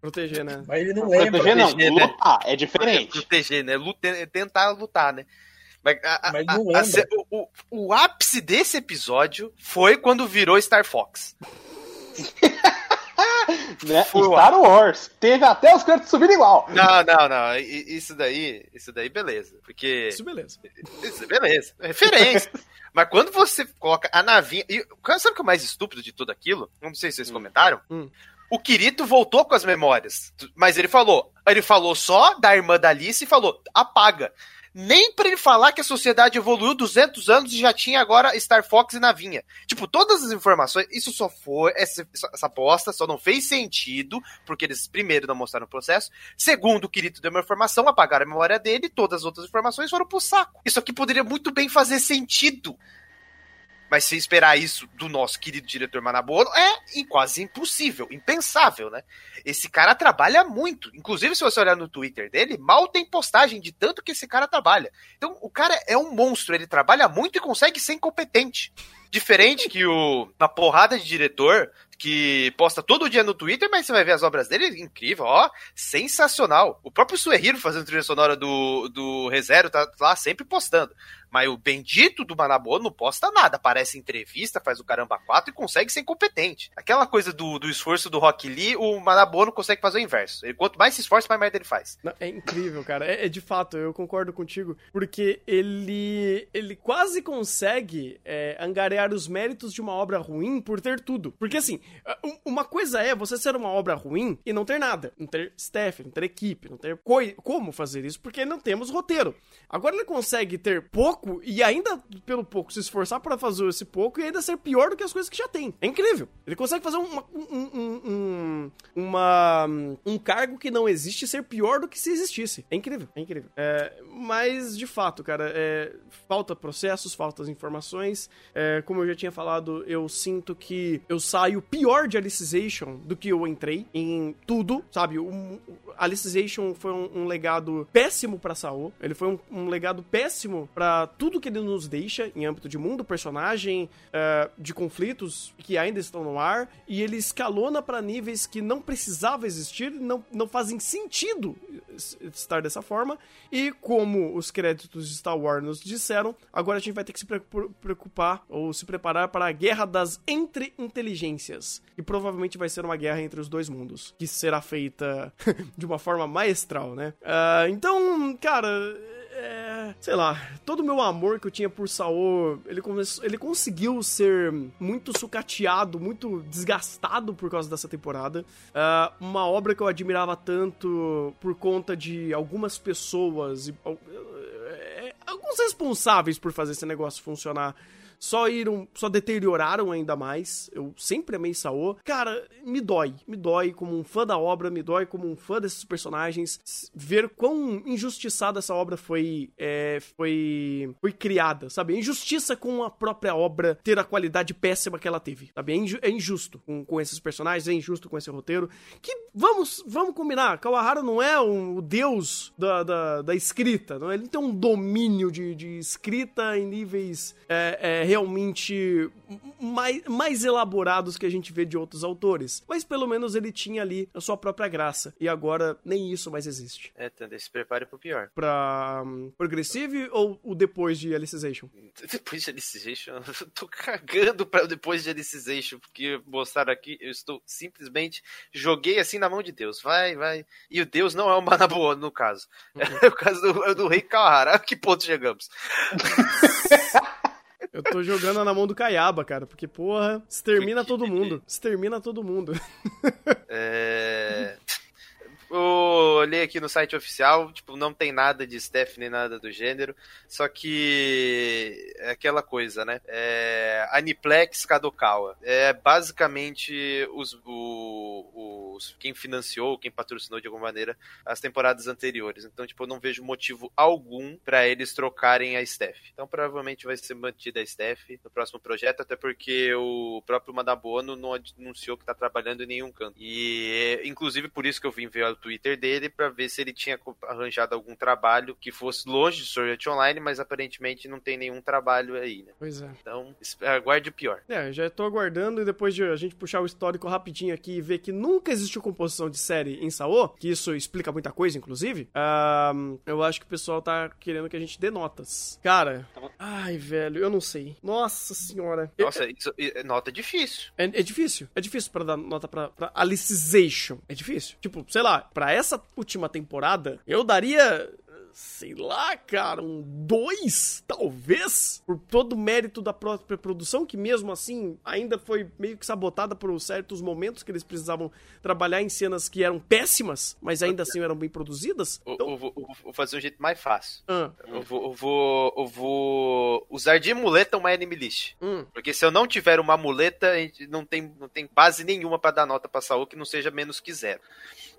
Proteger, né? Mas ele não lembra. Proteger não, proteger, né? lutar, é diferente. Proteger, né? Lutar, tentar lutar, né? Mas, a- a- Mas a- não a- o, o- o ápice desse episódio foi quando virou Star Fox. né? Star Wars. Teve até os créditos subindo igual. Não, não, não. Isso daí, isso daí, beleza. Porque. Isso beleza. Isso, beleza. É Referência. Mas quando você coloca a navinha. E, sabe o que é o mais estúpido de tudo aquilo? Não sei se vocês comentaram. Hum. O Kirito voltou com as memórias. Mas ele falou. Ele falou só da irmã da Alice e falou: apaga. Nem pra ele falar que a sociedade evoluiu 200 anos e já tinha agora Star Fox e navinha. Tipo, todas as informações, isso só foi, essa, essa aposta só não fez sentido, porque eles, primeiro, não mostraram o processo, segundo, o Kirito deu uma informação, apagaram a memória dele, todas as outras informações foram pro saco. Isso aqui poderia muito bem fazer sentido. Mas se esperar isso do nosso querido diretor Manabono é quase impossível, impensável, né? Esse cara trabalha muito. Inclusive, se você olhar no Twitter dele, mal tem postagem de tanto que esse cara trabalha. Então, o cara é um monstro, ele trabalha muito e consegue ser incompetente. Diferente que o, uma porrada de diretor que posta todo dia no Twitter, mas você vai ver as obras dele, incrível, ó, sensacional. O próprio Suehiro fazendo trilha sonora do, do ReZero tá lá sempre postando. Mas o bendito do Manabono não posta nada, aparece entrevista, faz o caramba 4 e consegue ser incompetente. Aquela coisa do, do esforço do Rock Lee, o Manabono consegue fazer o inverso. Ele, quanto mais se esforça, mais merda ele faz. Não, é incrível, cara. É, é de fato, eu concordo contigo. Porque ele. ele quase consegue é, angariar os méritos de uma obra ruim por ter tudo. Porque assim, um- uma coisa é você ser uma obra ruim e não ter nada. Não ter staff, não ter equipe, não ter coi- como fazer isso, porque não temos roteiro. Agora ele consegue ter pouco e ainda, pelo pouco, se esforçar para fazer esse pouco e ainda ser pior do que as coisas que já tem. É incrível. Ele consegue fazer uma, um, um- um- uma, um cargo que não existe ser pior do que se existisse. É incrível, é incrível. É, mas, de fato, cara, é, falta processos, faltam informações. É, como eu já tinha falado, eu sinto que eu saio pior de Alicization do que eu entrei em tudo, sabe? Um, Alicization foi um, um legado péssimo pra Saô. Ele foi um, um legado péssimo pra tudo que ele nos deixa em âmbito de mundo, personagem, é, de conflitos que ainda estão no ar. E ele escalona pra níveis que não precisava existir, não, não fazem sentido estar dessa forma. E como os créditos de Star Wars nos disseram, agora a gente vai ter que se preocu- preocupar ou se preparar para a guerra das entre-inteligências. E provavelmente vai ser uma guerra entre os dois mundos, que será feita de uma forma maestral, né? Ah, então, cara. É, sei lá, todo o meu amor que eu tinha por Saô, ele, come- ele conseguiu ser muito sucateado, muito desgastado por causa dessa temporada. Ah, uma obra que eu admirava tanto por conta de algumas pessoas e al- é, alguns responsáveis por fazer esse negócio funcionar só iram, só deterioraram ainda mais. Eu sempre amei Saô. Cara, me dói, me dói como um fã da obra, me dói como um fã desses personagens, ver quão injustiçada essa obra foi, é, foi, foi criada, sabe? É injustiça com a própria obra ter a qualidade péssima que ela teve, sabe? É, é injusto com, com esses personagens, é injusto com esse roteiro. Que vamos, vamos combinar, Kawahara não é um, o deus da, da, da escrita, não é? ele tem um domínio de, de escrita em níveis é, é, realmente mais, mais elaborados que a gente vê de outros autores. Mas pelo menos ele tinha ali a sua própria graça. E agora nem isso mais existe. É, Thunder, se prepare pro pior. Pra um, Progressive ou o depois de Alicization? Depois de Alicization, eu tô cagando pra depois de Alicization, porque mostraram aqui, eu estou simplesmente joguei assim na mão de Deus. Vai, vai. E o Deus não é o Manaboa, no caso. É o caso do, do Rei Kawahara. A que ponto chegamos? Eu tô jogando na mão do Kayaba, cara, porque, porra, extermina todo mundo. Extermina todo mundo. É... Eu olhei aqui no site oficial, tipo, não tem nada de Steph nem nada do gênero, só que é aquela coisa, né? É... Aniplex Kadokawa. É basicamente os, o, os, quem financiou, quem patrocinou de alguma maneira as temporadas anteriores. Então, tipo, eu não vejo motivo algum pra eles trocarem a Steph. Então, provavelmente vai ser mantida a Steph no próximo projeto, até porque o próprio Manabono não anunciou que tá trabalhando em nenhum canto. E, inclusive, por isso que eu vim ver o Twitter dele pra ver se ele tinha arranjado algum trabalho que fosse longe de Sword Online, mas aparentemente não tem nenhum trabalho aí, né? Pois é. Então, aguarde o pior. É, já tô aguardando e depois de a gente puxar o histórico rapidinho aqui e ver que nunca existiu existiu composição de série em Saô, que isso explica muita coisa, inclusive, ahn, eu acho que o pessoal tá querendo que a gente dê notas. Cara, ai, velho, eu não sei. Nossa senhora. Eu- Nossa, isso, é nota difícil. É, é difícil. É difícil pra dar nota pra, pra Alicization. É difícil. Tipo, sei lá, pra essa última temporada, eu daria. Sei lá, cara, um 2, talvez, por todo o mérito da própria produção, que mesmo assim ainda foi meio que sabotada por certos momentos que eles precisavam trabalhar em cenas que eram péssimas, mas ainda assim eram bem produzidas. Eu, Então, eu vou, eu vou fazer um jeito mais fácil. ah, Eu vou, eu vou, eu vou usar de muleta uma enemy list. hum, Porque se eu não tiver uma muleta, a gente não tem, não tem base nenhuma pra dar nota pra Saul que não seja menos que zero.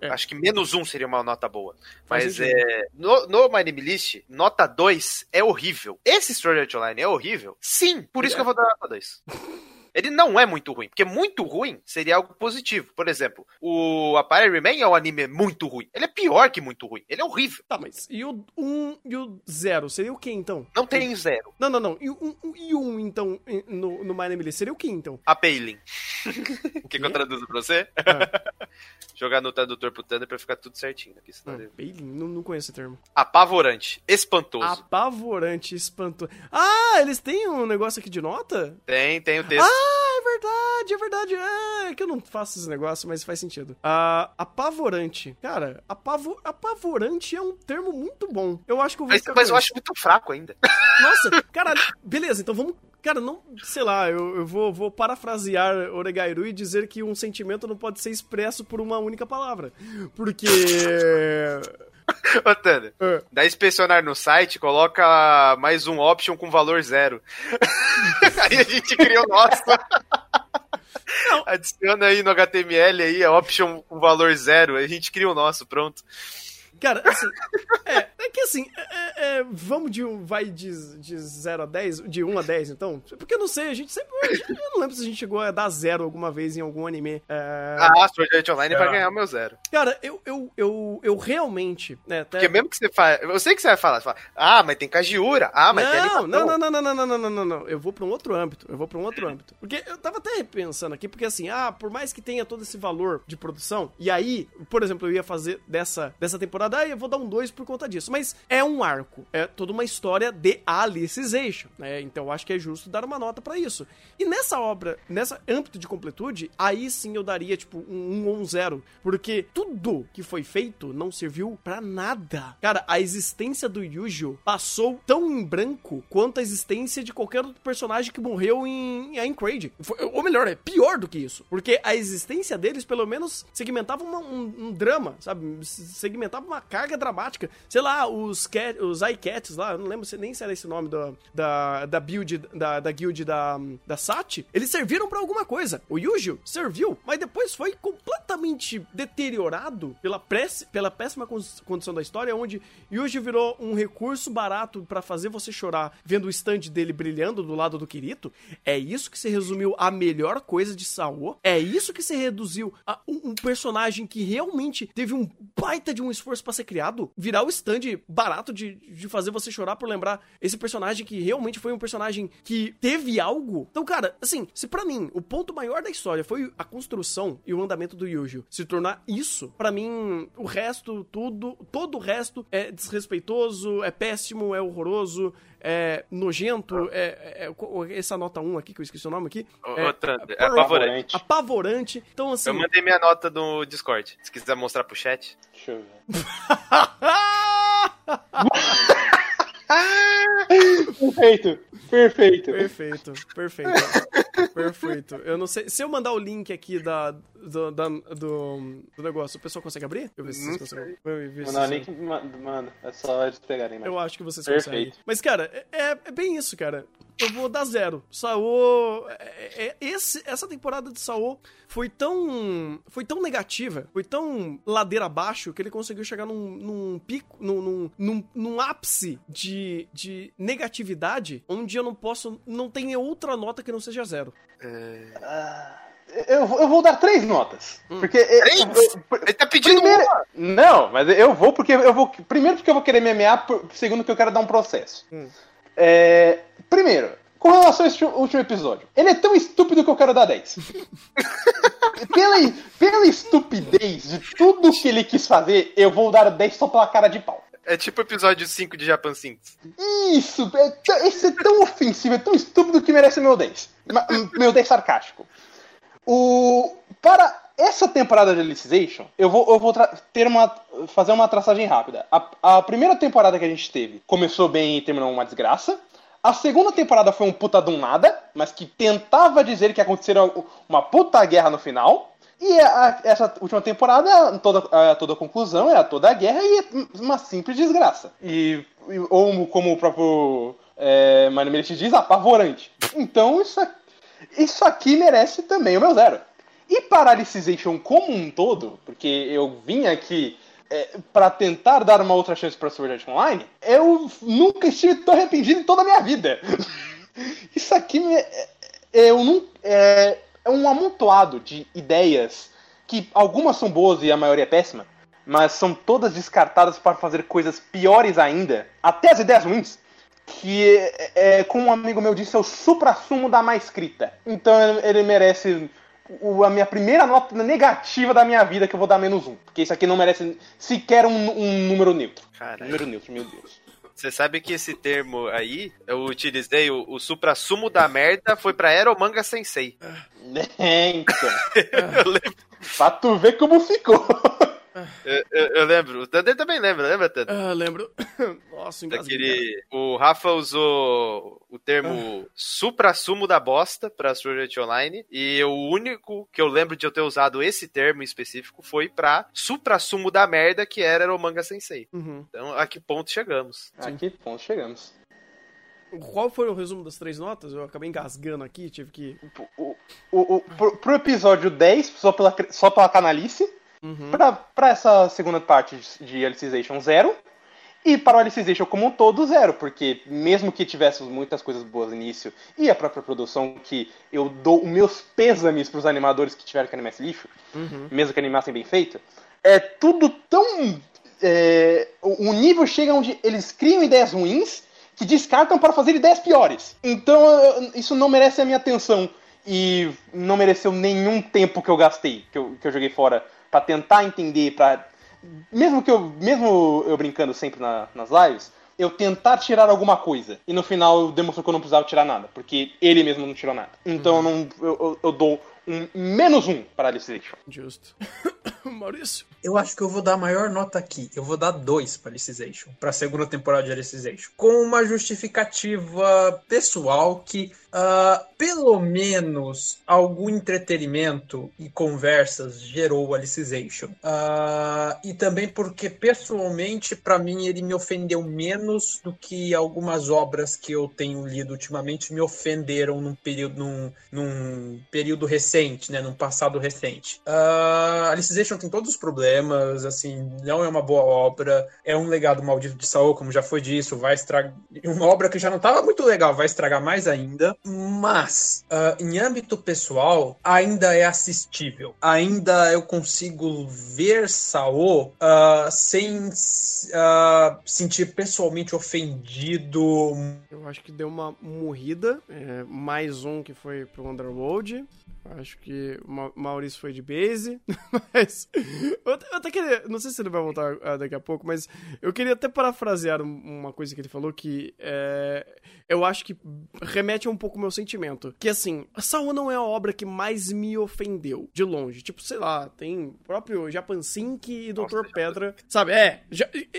É. Acho que menos um seria uma nota boa. Mas é, no, no My Name List, nota 2 é horrível. Esse Sword Art Online é horrível? Sim, por isso que eu vou dar nota 2. Ele não é muito ruim, porque muito ruim seria algo positivo. Por exemplo, o Apare Remain é um anime muito ruim. Ele é pior que muito ruim. Ele é horrível. tá, mas e o 1 um, e o 0? Seria o que então? Não tem zero. Não, não, não. E o 1 um, e um, então, no, no My Name List? Seria o que então? A Paylin. Quer que eu traduza pra você? Ah. Jogar no tradutor pro Thunder pra ficar tudo certinho aqui. senão Ah? Não, não conheço esse termo. Apavorante. Espantoso. Apavorante, espantoso. Ah, eles têm um negócio aqui de nota? Tem, tem o texto. Ah, é verdade, é verdade. É, é que eu não faço esse negócio, mas faz sentido. Ah, apavorante. Cara, apavo, apavorante é um termo muito bom. Eu acho que eu vou mas, mas eu acho muito fraco ainda. Nossa, caralho. Beleza, então vamos. Cara, não. Sei lá, eu, eu vou, vou parafrasear Oregairu e dizer que um sentimento não pode ser expresso por uma única palavra. Porque. Ô, Thunder, Ah. dá inspecionar no site, coloca mais um option com valor zero. aí a gente cria o nosso. Adiciona aí no HTML aí a option com valor zero, aí a gente cria o nosso, pronto. Cara, assim. É, é que assim, é- é, vamos de um. Vai de, de 0 a 10, de 1 a 10, então? Porque eu não sei, a gente sempre. Eu não lembro se a gente chegou a dar zero alguma vez em algum anime. É, Ah, Sword Art Online vai Ah. ganhar o meu zero. Cara, eu, eu, eu, eu realmente. Né, até... Porque mesmo que você faz. Eu sei que você vai falar, você fala, ah, mas tem Kajiura, ah, mas tem Não, animação. não, não, não, não, não, não, não, não, não. Eu vou pra um outro âmbito. Eu vou pra um outro âmbito. Porque eu tava até pensando aqui, porque assim, ah, por mais que tenha todo esse valor de produção, e aí, por exemplo, eu ia fazer dessa, dessa temporada, ah, eu vou dar um 2 por conta disso. Mas é um arco. É toda uma história de Alicization, né? Então eu acho que é justo dar uma nota pra isso. E nessa obra, nessa âmbito de completude, aí sim eu daria, tipo, um 1 ou um 0. Porque tudo que foi feito não serviu pra nada. Cara, a existência do Yujo passou tão em branco quanto a existência de qualquer outro personagem que morreu em Aincrad. Foi- Ou melhor, é pior do que isso. Porque a existência deles, pelo menos, segmentava uma- um, um drama, sabe? Se- Segmentava uma carga dramática. Sei lá, os, os iCats lá, eu não lembro nem se era esse nome do- da, da build, da, da guild da, da Sati, eles serviram pra alguma coisa. O Yujo serviu, mas depois foi completamente deteriorado pela, pela péssima con- condição da história, onde Yuji virou um recurso barato pra fazer você chorar vendo o stand dele brilhando do lado do Kirito. É isso que se resumiu a melhor coisa de Sao. É isso que se reduziu a um, um personagem que realmente teve um baita de um esforço pra ser criado, virar o stand barato de, de fazer você chorar por lembrar esse personagem que realmente foi um personagem que teve algo. Então, cara, assim, se pra mim o ponto maior da história foi a construção e o andamento do Yuji se tornar isso, pra mim o resto, tudo, todo o resto é desrespeitoso, é péssimo, é horroroso, é nojento, é, é- é- essa nota 1 aqui que eu esqueci o nome aqui, Ô, é é apavorante. apavorante. Então, assim, Eu mandei minha nota no Discord. Se quiser mostrar pro chat. Deixa eu ver. Perfeito, perfeito. Perfeito, perfeito. perfeito. Eu não sei. Se eu mandar o link aqui da, do, da- do, do negócio, o pessoal consegue abrir? Eu ver se vocês conseguem. Mandar o link, manda. É só eles pegarem, mas. eu acho que vocês Perfeito. conseguem. Mas, cara, é, é bem isso, cara. Eu vou dar zero. Saô. É, é- esse, essa temporada de Saô foi tão. Foi tão negativa, foi tão ladeira abaixo que ele conseguiu chegar num, num pico, num, num, num, num ápice de, de negatividade onde eu não posso. Não tem outra nota que não seja zero. Eu, vou- eu vou dar três notas. Porque. eu- Três? eu- Ele tá pedindo primeiro, uma. Não, mas eu vou porque eu vou. Primeiro porque eu vou querer me ameaçar, por- segundo que eu quero dar um processo. Hum. É, primeiro, com relação a esse último episódio, ele é tão estúpido que eu quero dar 10. pela, pela estupidez de tudo que ele quis fazer, eu vou dar 10 só pela cara de pau. É tipo o episódio 5 de Japan Sinks. Isso, é, esse é tão ofensivo, é tão estúpido que merece meu 10. Ma- Meu 10 sarcástico. O, para essa temporada de Alicization, eu vou, eu vou ter uma, fazer uma traçagem rápida. A, a primeira temporada que a gente teve começou bem e terminou uma desgraça. A segunda temporada foi um puta um nada, mas que tentava dizer que aconteceria uma puta guerra no final. E a- essa última temporada, toda, a, toda a conclusão era toda a guerra e uma simples desgraça. E, ou como o próprio é, Mano diz, apavorante. Então isso, a- isso aqui merece também o meu zero. E para Alicization como um todo, porque eu vim aqui é, para tentar dar uma outra chance para Sword Art Online, eu nunca estive tão arrependido em toda a minha vida. Isso aqui me- é, eu não, é, é um amontoado de ideias que algumas são boas e a maioria é péssima, mas são todas descartadas para fazer coisas piores ainda, até as ideias ruins. Que, é, é, como um amigo meu disse, é o supra-sumo da má escrita. Então ele merece o- a minha primeira nota negativa da minha vida, que eu vou dar menos um. Porque isso aqui não merece sequer um, um número neutro. Caralho. Número neutro, meu Deus. Você sabe que esse termo aí, eu utilizei, o, o supra-sumo da merda foi pra Eromanga Sensei. É, então. Pra tu ver como ficou. Eu, eu- eu lembro. o Thunder também lembra, lembra, Thunder? Ah, lembro. Nossa, engasguei. Daquele. O Rafa usou o termo supra-sumo da bosta pra Art Online. E o único que eu lembro de eu ter usado esse termo em específico foi pra supra-sumo da merda, que era o manga sensei. Uhum. Então, a que ponto chegamos? A que ponto chegamos? Qual foi o resumo das três notas? Eu acabei engasgando aqui, tive que. O, o, o, pro, pro episódio 10, só pela, só pela canalice. Uhum. Pra, pra essa segunda parte de- Alicization, zero. E para o Alicization como um todo, zero. Porque mesmo que tivéssemos muitas coisas boas no início, e a própria produção, que eu dou os meus pêsames pros animadores que tiveram que animar esse lixo, Uhum. mesmo que animassem bem feito, é tudo tão. é, o nível chega onde eles criam ideias ruins que descartam para fazer ideias piores. Então isso não merece a minha atenção e não mereceu nenhum tempo que eu gastei, que eu, que eu joguei fora para tentar entender, para mesmo que eu mesmo eu brincando sempre na- nas lives, eu tentar tirar alguma coisa e no final demonstrou que eu não precisava tirar nada, porque ele mesmo não tirou nada. Então eu não eu, eu- eu dou um menos um para Alicization. Justo. Maurício? Eu acho que eu vou dar a maior nota aqui. Eu vou dar dois para Alicization, para a segunda temporada de Alicization, com uma justificativa pessoal que, ah, pelo menos, algum entretenimento e conversas gerou o Alicization. Ah, e também porque, pessoalmente, para mim, ele me ofendeu menos do que algumas obras que eu tenho lido ultimamente me ofenderam num período, num, num período recente, né, num passado recente. Ah, Alicization tem todos os problemas, assim, não é uma boa obra, é um legado maldito de Saul, como já foi disso, vai estragar. Uma obra que já não estava muito legal, vai estragar mais ainda. Mas, ah, em âmbito pessoal, ainda é assistível. Ainda eu consigo ver Saul ah, sem ah, sentir pessoalmente ofendido. Eu acho que deu uma morrida. é, mais um que foi pro Underworld. Acho que Ma- Maurício foi de base. mas. Eu, até- queria. Não sei se ele vai voltar daqui a pouco, mas eu queria até parafrasear um- uma coisa que ele falou que é, eu acho que remete um pouco ao meu sentimento. Que assim, Saul não é a obra que mais me ofendeu, de longe. Tipo, sei lá, tem o próprio Japan Sync e Dr. Nossa, Pedra. Sabe, é.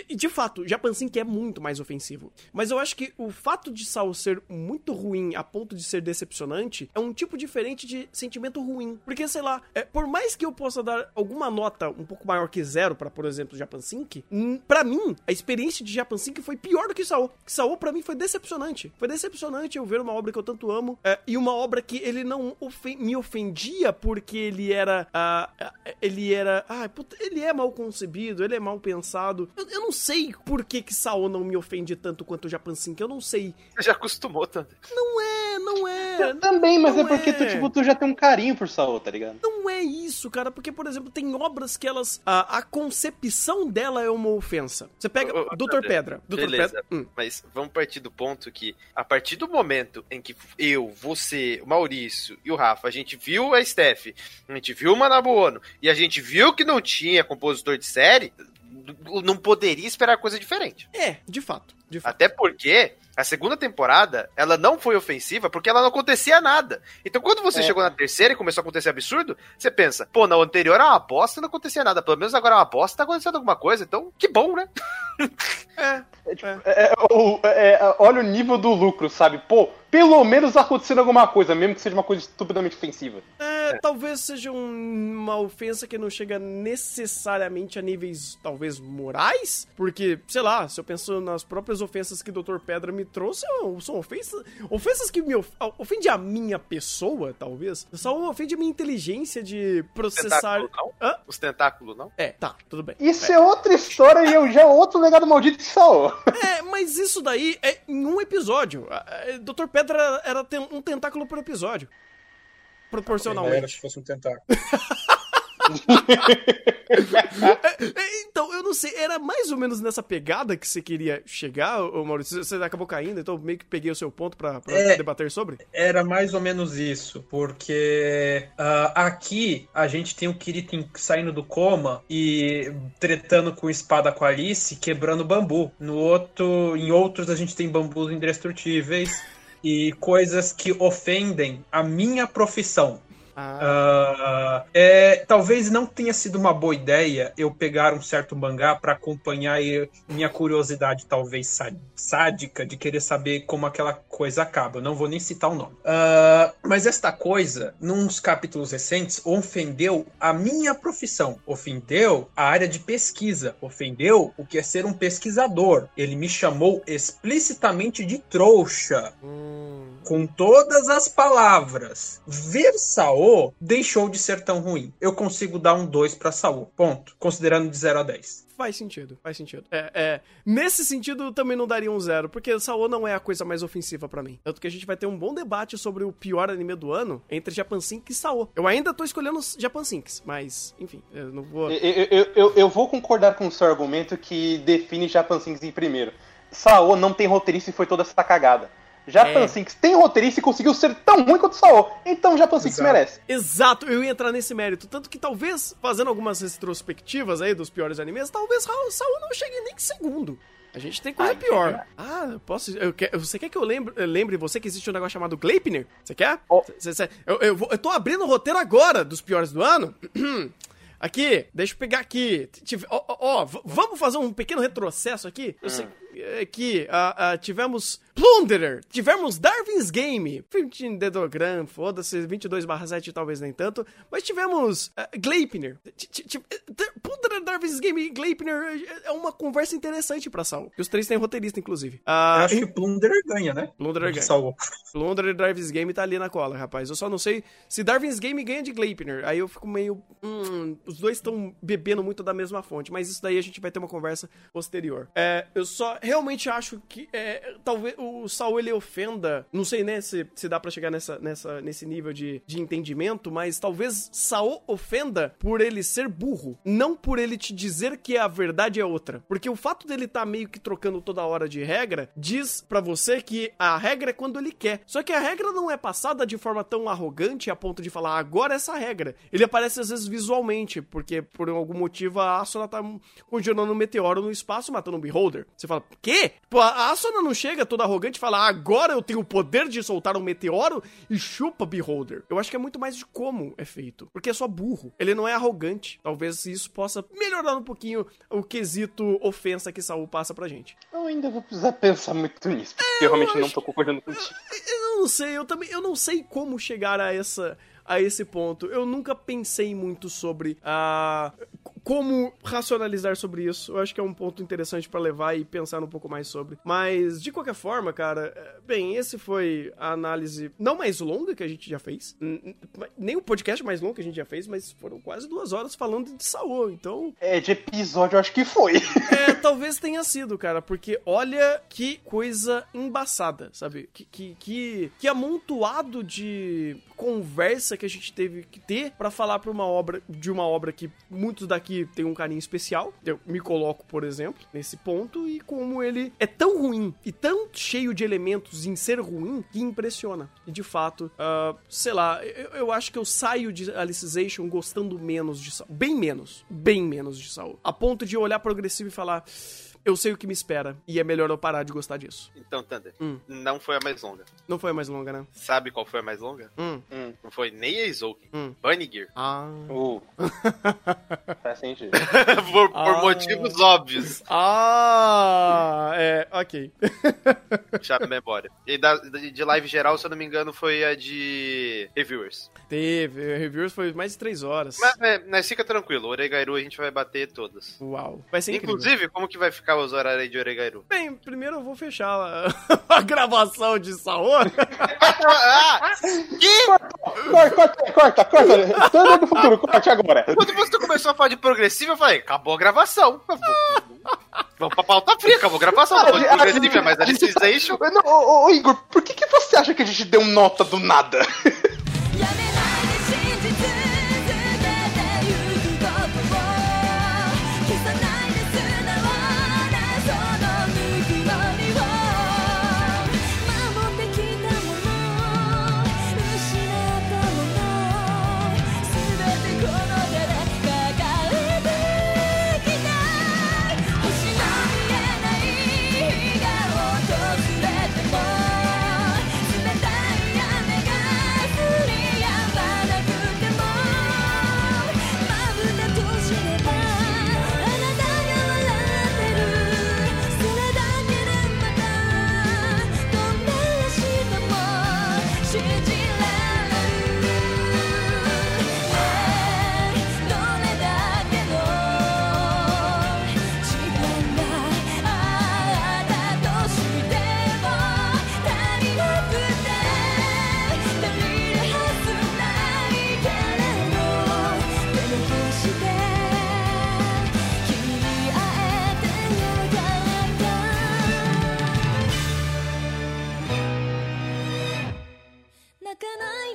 de fato, Japan Sync é muito mais ofensivo. Mas eu acho que o fato de Saul ser muito ruim a ponto de ser decepcionante é um tipo diferente de sentimento ruim. Porque, sei lá, é, por mais que eu possa dar alguma nota um pouco maior que zero pra, por exemplo, Japan Sync, hum, pra mim, a experiência de Japan Sync foi pior do que Saul. Saul, pra mim, foi decepcionante. Foi decepcionante eu ver uma obra que eu tanto amo é, e uma obra que ele não ofen- me ofendia porque ele era. ah, ah, ele era. Ah, puta, ele é mal concebido, ele é mal pensado. Eu, eu não sei por que que Saul não me ofende tanto quanto o Japan Sync. Eu não sei. Você já acostumou, Thunder. Não é, não é. é. Também, mas Não é porque tu, é. tipo, tu já tem um carinho por Saô, tá ligado? Não é isso, cara, porque, por exemplo, tem obras que elas. A, a concepção dela é uma ofensa. Você pega Ô, ô, Doutor Pedra. Doutor beleza. Pedra. Hum. Mas vamos partir do ponto que, a partir do momento em que eu, você, o Maurício e o Rafa, a gente viu a Steph, a gente viu o Manabu Ono, e a gente viu que não tinha compositor de série, não poderia esperar coisa diferente. É, de fato. De fato. Até porque a segunda temporada, ela não foi ofensiva porque ela não acontecia nada. Então quando você É. chegou na terceira e começou a acontecer absurdo, você pensa, pô, na anterior era uma bosta e não acontecia nada. Pelo menos agora é uma bosta, tá acontecendo alguma coisa. Então, que bom, né? É. É, o- é, olha o nível do lucro, sabe? Pô, pelo menos tá acontecendo alguma coisa, mesmo que seja uma coisa estupidamente ofensiva. É, talvez seja um- uma ofensa que não chega necessariamente a níveis, talvez, morais, porque, sei lá, se eu penso nas próprias ofensas que o Dr. Pedra me trouxe, são- são ofensas, ofensas que me of, ofende a minha pessoa, talvez, só ofende a minha inteligência de processar... Tentáculo não? Hã? Os tentáculos não? É, tá, tudo bem. Isso é outra história e eu já é outro legado maldito de Saô. É, mas isso daí é em um episódio. Dr. Pedra era um tentáculo por episódio. Era Proporcionalmente. se fosse um tentáculo. É, Então, eu não sei, era mais ou menos nessa pegada que você queria chegar, ô Maurício? Você acabou caindo, então meio que peguei o seu ponto pra, pra É. debater sobre? Era mais ou menos isso, porque ah, aqui a gente tem o Kiritin saindo do coma e tretando com espada com a Alice, quebrando bambu. No outro, em outros a gente tem bambus indestrutíveis e coisas que ofendem a minha profissão. Ah, Ah, é, talvez não tenha sido uma boa ideia eu pegar um certo mangá para acompanhar minha curiosidade, talvez sá- sádica, de querer saber como aquela coisa acaba. Eu não vou nem citar o nome. Ah, mas esta coisa, nos capítulos recentes, ofendeu a minha profissão, ofendeu a área de pesquisa, ofendeu o que é ser um pesquisador. Ele me chamou explicitamente de trouxa hum, com todas as palavras. Ver Saô deixou de ser tão ruim. Eu consigo dar um 2 pra Saô. Ponto. Considerando de 0 a 10. faz sentido, faz sentido. É, é, nesse sentido, eu também não daria um zero, porque Saô não é a coisa mais ofensiva pra mim. Tanto que a gente vai ter um bom debate sobre o pior anime do ano entre Japan Sync e Saô. Eu ainda tô escolhendo Japan Syncs, mas, enfim, eu não vou... Eu, eu, eu, eu vou concordar com o seu argumento que define Japan Sinks em primeiro. Saô não tem roteirista e foi toda essa cagada. Japan É. Sinks tem roteirista e conseguiu ser tão ruim quanto Saô. Então Japan Sinks merece. Exato, eu ia entrar nesse mérito. Tanto que talvez, fazendo algumas retrospectivas aí dos piores animes, talvez Saul não chegue nem em segundo. A gente tem coisa Ai, pior. Ah, eu posso. Eu quer, você quer que eu lembre, eu lembre você que existe um negócio chamado Gleipnir? Você quer? Cê- cê- eu, eu, vou- eu tô abrindo o roteiro agora dos piores do ano. Aqui, deixa eu pegar aqui. Tive- Ó, ó, ó, v- vamos fazer um pequeno retrocesso aqui. Eu sei é, que ah, ah, tivemos Plunderer, tivemos Darwin's Game, 15 Dedogram, foda-se, 22 7 talvez nem tanto, mas tivemos ti- ti- Dar- Plunderer, Darwin's Game e Gleipnir é uma conversa interessante pra Saul. E os três têm roteirista, inclusive. Eu acho que Plunderer ganha, né? Plunderer De ganha. Saô. Plunderer e Darwin's Game tá ali na cola, rapaz. Eu só não sei se Darwin's Game ganha de Gleipnir. Aí eu fico meio. Hum, os dois estão bebendo muito da mesma fonte. Mas isso daí a gente vai ter uma conversa posterior. É, eu só realmente acho que é, talvez o Saul ele ofenda. Não sei, né, se, se dá pra chegar nessa, nessa, nesse nível de, de entendimento, mas talvez Saul ofenda por ele ser burro. Não por ele te dizer que a verdade é outra. Porque o fato dele tá meio que trocando toda hora de regra diz pra você que a regra é quando ele quer. Só que a regra não é passada de forma tão arrogante a ponto de falar agora essa regra. Ele aparece às vezes visualmente, porque por algum motivo a Asuna tá congelando um meteoro no espaço matando um Beholder. Você fala, quê? Pô, a Asuna não chega toda arrogante e fala agora eu tenho o poder de soltar um meteoro e chupa Beholder. Eu acho que é muito mais de como é feito. Porque é só burro. Ele não é arrogante. Talvez isso possa melhorar um pouquinho o quesito ofensa que Saul passa pra gente. Eu ainda vou precisar pensar muito nisso, porque eu realmente não tô concordando contigo. Eu não sei, eu também, eu não sei como chegar a essa a esse ponto. Eu nunca pensei muito sobre a como racionalizar sobre isso. Eu acho que é um ponto interessante pra levar e pensar um pouco mais sobre. Mas, de qualquer forma, cara, é, bem, esse foi a análise não mais longa que a gente já fez. Nem o podcast mais longo que a gente já fez, mas foram quase duas horas falando de Saô. Então, É, de episódio eu acho que foi. é, talvez tenha sido, cara, porque olha que coisa embaçada, sabe? Que, que, que, que amontoado de conversa que a gente teve que ter pra falar pra uma obra, de uma obra que muitos daqui têm um carinho especial. Eu me coloco, por exemplo, nesse ponto, e como ele é tão ruim e tão cheio de elementos em ser ruim que impressiona. E de fato, ah, sei lá, eu, eu acho que eu saio de Alicization gostando menos de Saul. Bem menos. Bem menos de Saul. A ponto de olhar progressivo e falar. Eu sei o que me espera, e é melhor eu parar de gostar disso. Então, Thunder, Hum. não foi a mais longa. Não foi a mais longa, né? Sabe qual foi a mais longa? Hum. Não foi nem a Izouken. Hum. Bunny Gear. Ah. Uh. Faz sentido. por por Ah. motivos óbvios. Ah! É, ok. Puxar a memória. E da, de live geral, se eu não me engano, foi a de reviewers. Teve. Reviews foi mais de três horas. Mas, é, mas fica tranquilo, Oregairu a gente vai bater todas. Uau. Vai ser incrível. Inclusive, como que vai ficar os horários aí de Oregairu? Bem, primeiro eu vou fechar a, a gravação de Saô. ah! Que? Corta, corta, corta, corta. Thunder do futuro, corte agora. Quando você começou a falar de progressivo, eu falei, acabou a gravação. Vamos pra pauta fria, acabou a gravação. Não foi de progressivo, é mais Alicization. Não, ô, ô, ô, Igor, por que, que você acha que a gente deu nota do nada? かない